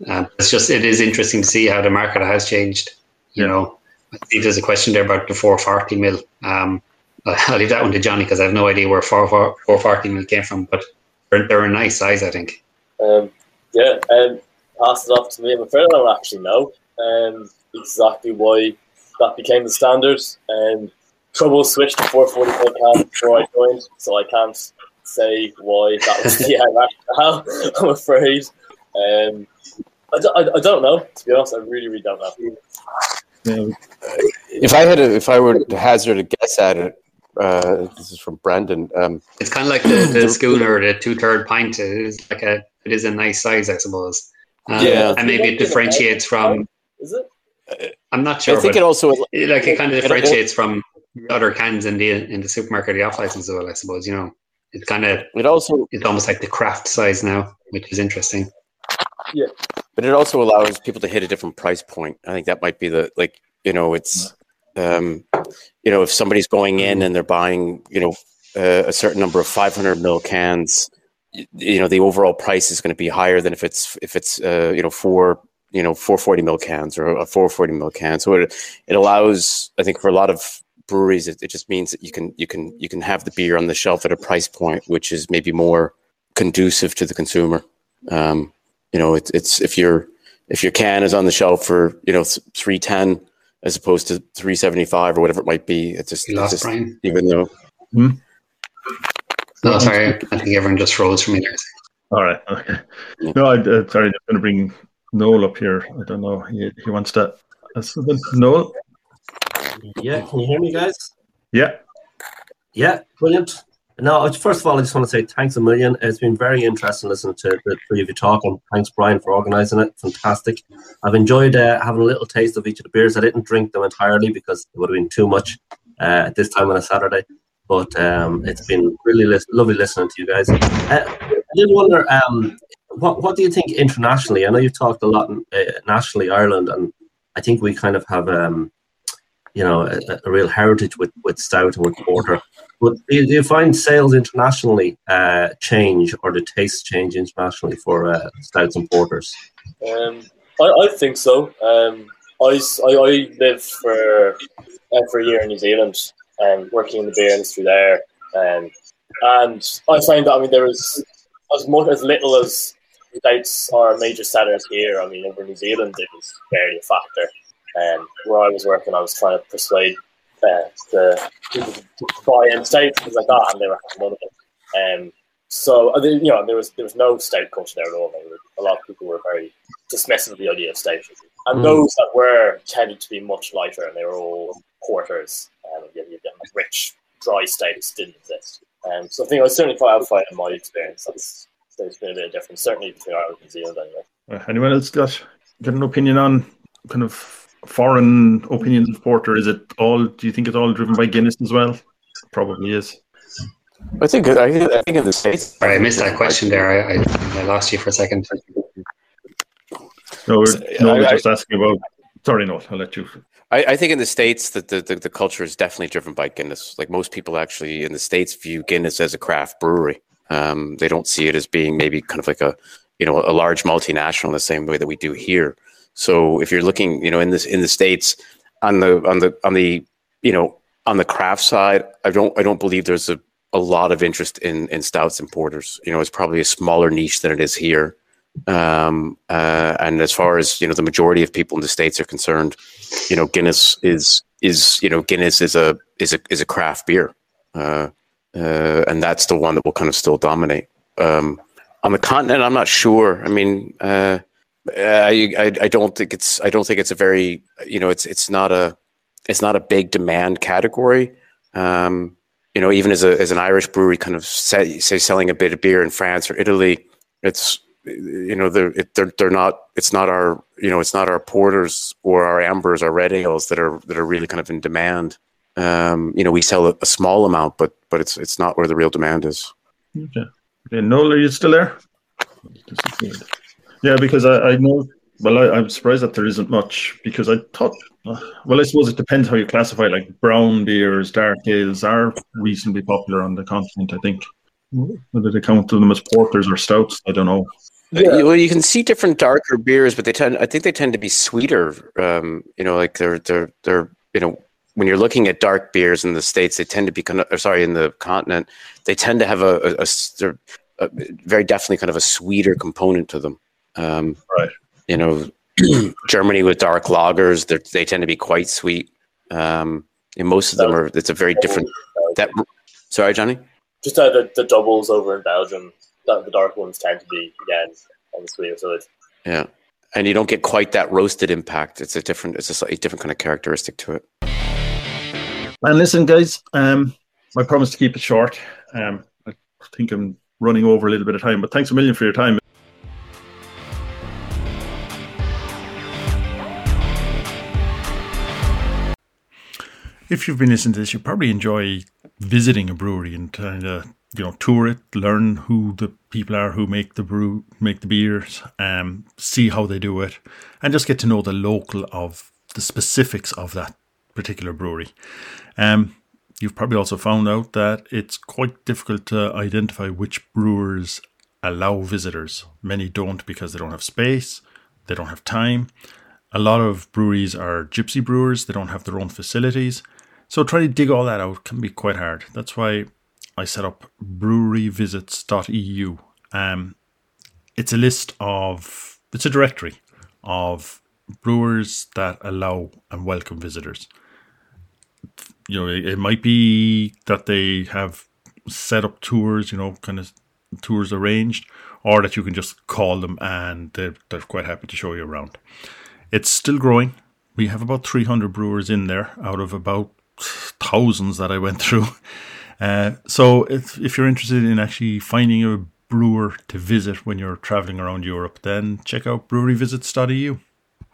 S3: Um, it's just it is interesting to see how the market has changed. You yeah. know, I think there's a question there about the 440 mil. Um, I'll leave that one to Johnny because I have no idea where 440 mil came from, but they're, they're a nice size, I think.
S4: Um, yeah, and um, pass it off to me. I'm afraid I don't actually know um, exactly why that became the standard. And um, Trouble switched to 440 mil before I joined, so I can't say why that was the now. I'm afraid. Um, I, I, I don't know. To be honest, I really, really don't know.
S2: If I had, a, if I were to hazard a guess at it, uh, this is from Brandon. Um,
S3: it's kind of like the, the schooner, the two third pint. It is like a, it is a nice size, I suppose. Um, yeah, and maybe it differentiates from.
S4: Is it?
S3: I'm not sure.
S2: I think it also
S3: like it kind of differentiates from other cans in the in the supermarket, the off license as well. I suppose you know it kind of
S2: it also
S3: it's almost like the craft size now, which is interesting.
S4: Yeah,
S2: but it also allows people to hit a different price point. I think that might be the like you know it's um, you know if somebody's going in and they're buying you know uh, a certain number of 500 mil cans, you know the overall price is going to be higher than if it's if it's uh, you know four you know 440 mil cans or a 440 mil can. So it it allows I think for a lot of breweries it, it just means that you can you can you can have the beer on the shelf at a price point which is maybe more conducive to the consumer. Um, you know, it's it's if your if your can is on the shelf for you know three ten as opposed to three seventy five or whatever it might be, it's just, it's just even though.
S3: Hmm? No, sorry, I think everyone just froze for me there.
S1: All right, okay. No, I, uh, sorry, I'm going to bring Noel up here. I don't know. He, he wants to. Uh, Noel.
S6: Yeah, can you hear me, guys?
S1: Yeah.
S6: Yeah, brilliant. No, first of all, I just want to say thanks a million. It's been very interesting listening to the three of you talk, and thanks, Brian, for organising it. Fantastic. I've enjoyed uh, having a little taste of each of the beers. I didn't drink them entirely because it would have been too much uh, at this time on a Saturday. But um, it's been really li- lovely listening to you guys. Uh, I did wonder, um, what what do you think internationally? I know you've talked a lot uh, nationally, Ireland, and I think we kind of have, um, you know, a, a real heritage with with stout and with porter. But do you, find sales internationally uh, change or the taste change internationally for uh, stouts and porters?
S4: Um, I, I, think so. Um, I, I, I lived for uh, for a year in New Zealand and um, working in the beer industry there, um, and I find that I mean there is as much as little as stouts are major sellers here. I mean over New Zealand it was barely a factor. Um, where I was working, I was trying to persuade uh, the people to buy in stouts things like that, and they were having none of it. Um, so you know there was there was no stout culture there at all. a lot of people were very dismissive of the idea of stout, and mm. those that were tended to be much lighter, and they were all porters. And you, you get like rich dry stouts didn't exist. Um, so I think I was certainly quite outside in my experience. That's there's been a bit of difference, certainly between Ireland and New Zealand anyway.
S1: Uh, anyone else got, got an opinion on kind of foreign opinions of porter? Is it all? Do you think it's all driven by Guinness as well? Probably is.
S2: I think I think, I think in the states.
S3: Sorry, I missed that question there. I, I, lost you for a second.
S1: No, we're, no, I, we're just asking about sorry, no, I'll let you.
S2: I, I think in the states that the, the, the culture is definitely driven by Guinness. Like most people actually in the states view Guinness as a craft brewery. Um, they don't see it as being maybe kind of like a you know a large multinational in the same way that we do here. So if you're looking, you know, in this in the states on the on the on the you know on the craft side, I don't I don't believe there's a, a lot of interest in in stouts and porters. You know, it's probably a smaller niche than it is here. Um, uh, and as far as you know, the majority of people in the states are concerned, you know, Guinness is is you know Guinness is a is a is a craft beer, uh, uh, and that's the one that will kind of still dominate. Um, on the continent, I'm not sure. I mean, uh, I, I I don't think it's I don't think it's a very you know it's it's not a it's not a big demand category. Um, you know, even as a as an Irish brewery, kind of say, say selling a bit of beer in France or Italy, it's you know they're they're they're not it's not our you know it's not our porters or our ambers our red ales that are that are really kind of in demand. Um you know we sell a, a small amount but but it's it's not where the real demand is.
S1: Okay. Okay noel are you still there yeah because i i know well I, i'm surprised that there isn't much because i thought uh, well i suppose it depends how you classify like brown beers dark ales are reasonably popular on the continent i think whether they count to them as porters or stouts i don't know
S2: yeah. Well, you can see different darker beers, but they tend. I think they tend to be sweeter. Um, you know, like they're they're they're you know when you're looking at dark beers in the states, they tend to be kind of. Or sorry, in the continent, they tend to have a, a, a, a very definitely kind of a sweeter component to them. Um,
S1: right.
S2: You know, Germany with dark lagers, they tend to be quite sweet. Um, and most of them are. It's a very different. That. Sorry, Johnny.
S4: Just uh, the the dubbels over in Belgium the dark ones tend to be again on the sweeter side.
S2: Yeah, and you don't get quite that roasted impact. It's a different, it's a slightly different kind of characteristic to it.
S1: And listen, guys, um, I promise to keep it short. Um, I think I'm running over a little bit of time, but thanks a million for your time. If you've been listening to this, you probably enjoy visiting a brewery and trying to you know tour it, learn who the people are who make the brew, make the beers, um, see how they do it, and just get to know the local of the specifics of that particular brewery. Um, you've probably also found out that it's quite difficult to identify which brewers allow visitors. Many don't because they don't have space, they don't have time. A lot of breweries are gypsy brewers, they don't have their own facilities. So trying to dig all that out can be quite hard. That's why I set up breweryvisits.eu. Um, it's a list of, it's a directory of brewers that allow and welcome visitors. You know, it, might be that they have set up tours, you know, kind of tours arranged, or that you can just call them and they're, they're quite happy to show you around. It's still growing. We have about 300 brewers in there out of about thousands that I went through. Uh, so if, if you're interested in actually finding a brewer to visit when you're traveling around Europe, then check out breweryvisits.eu.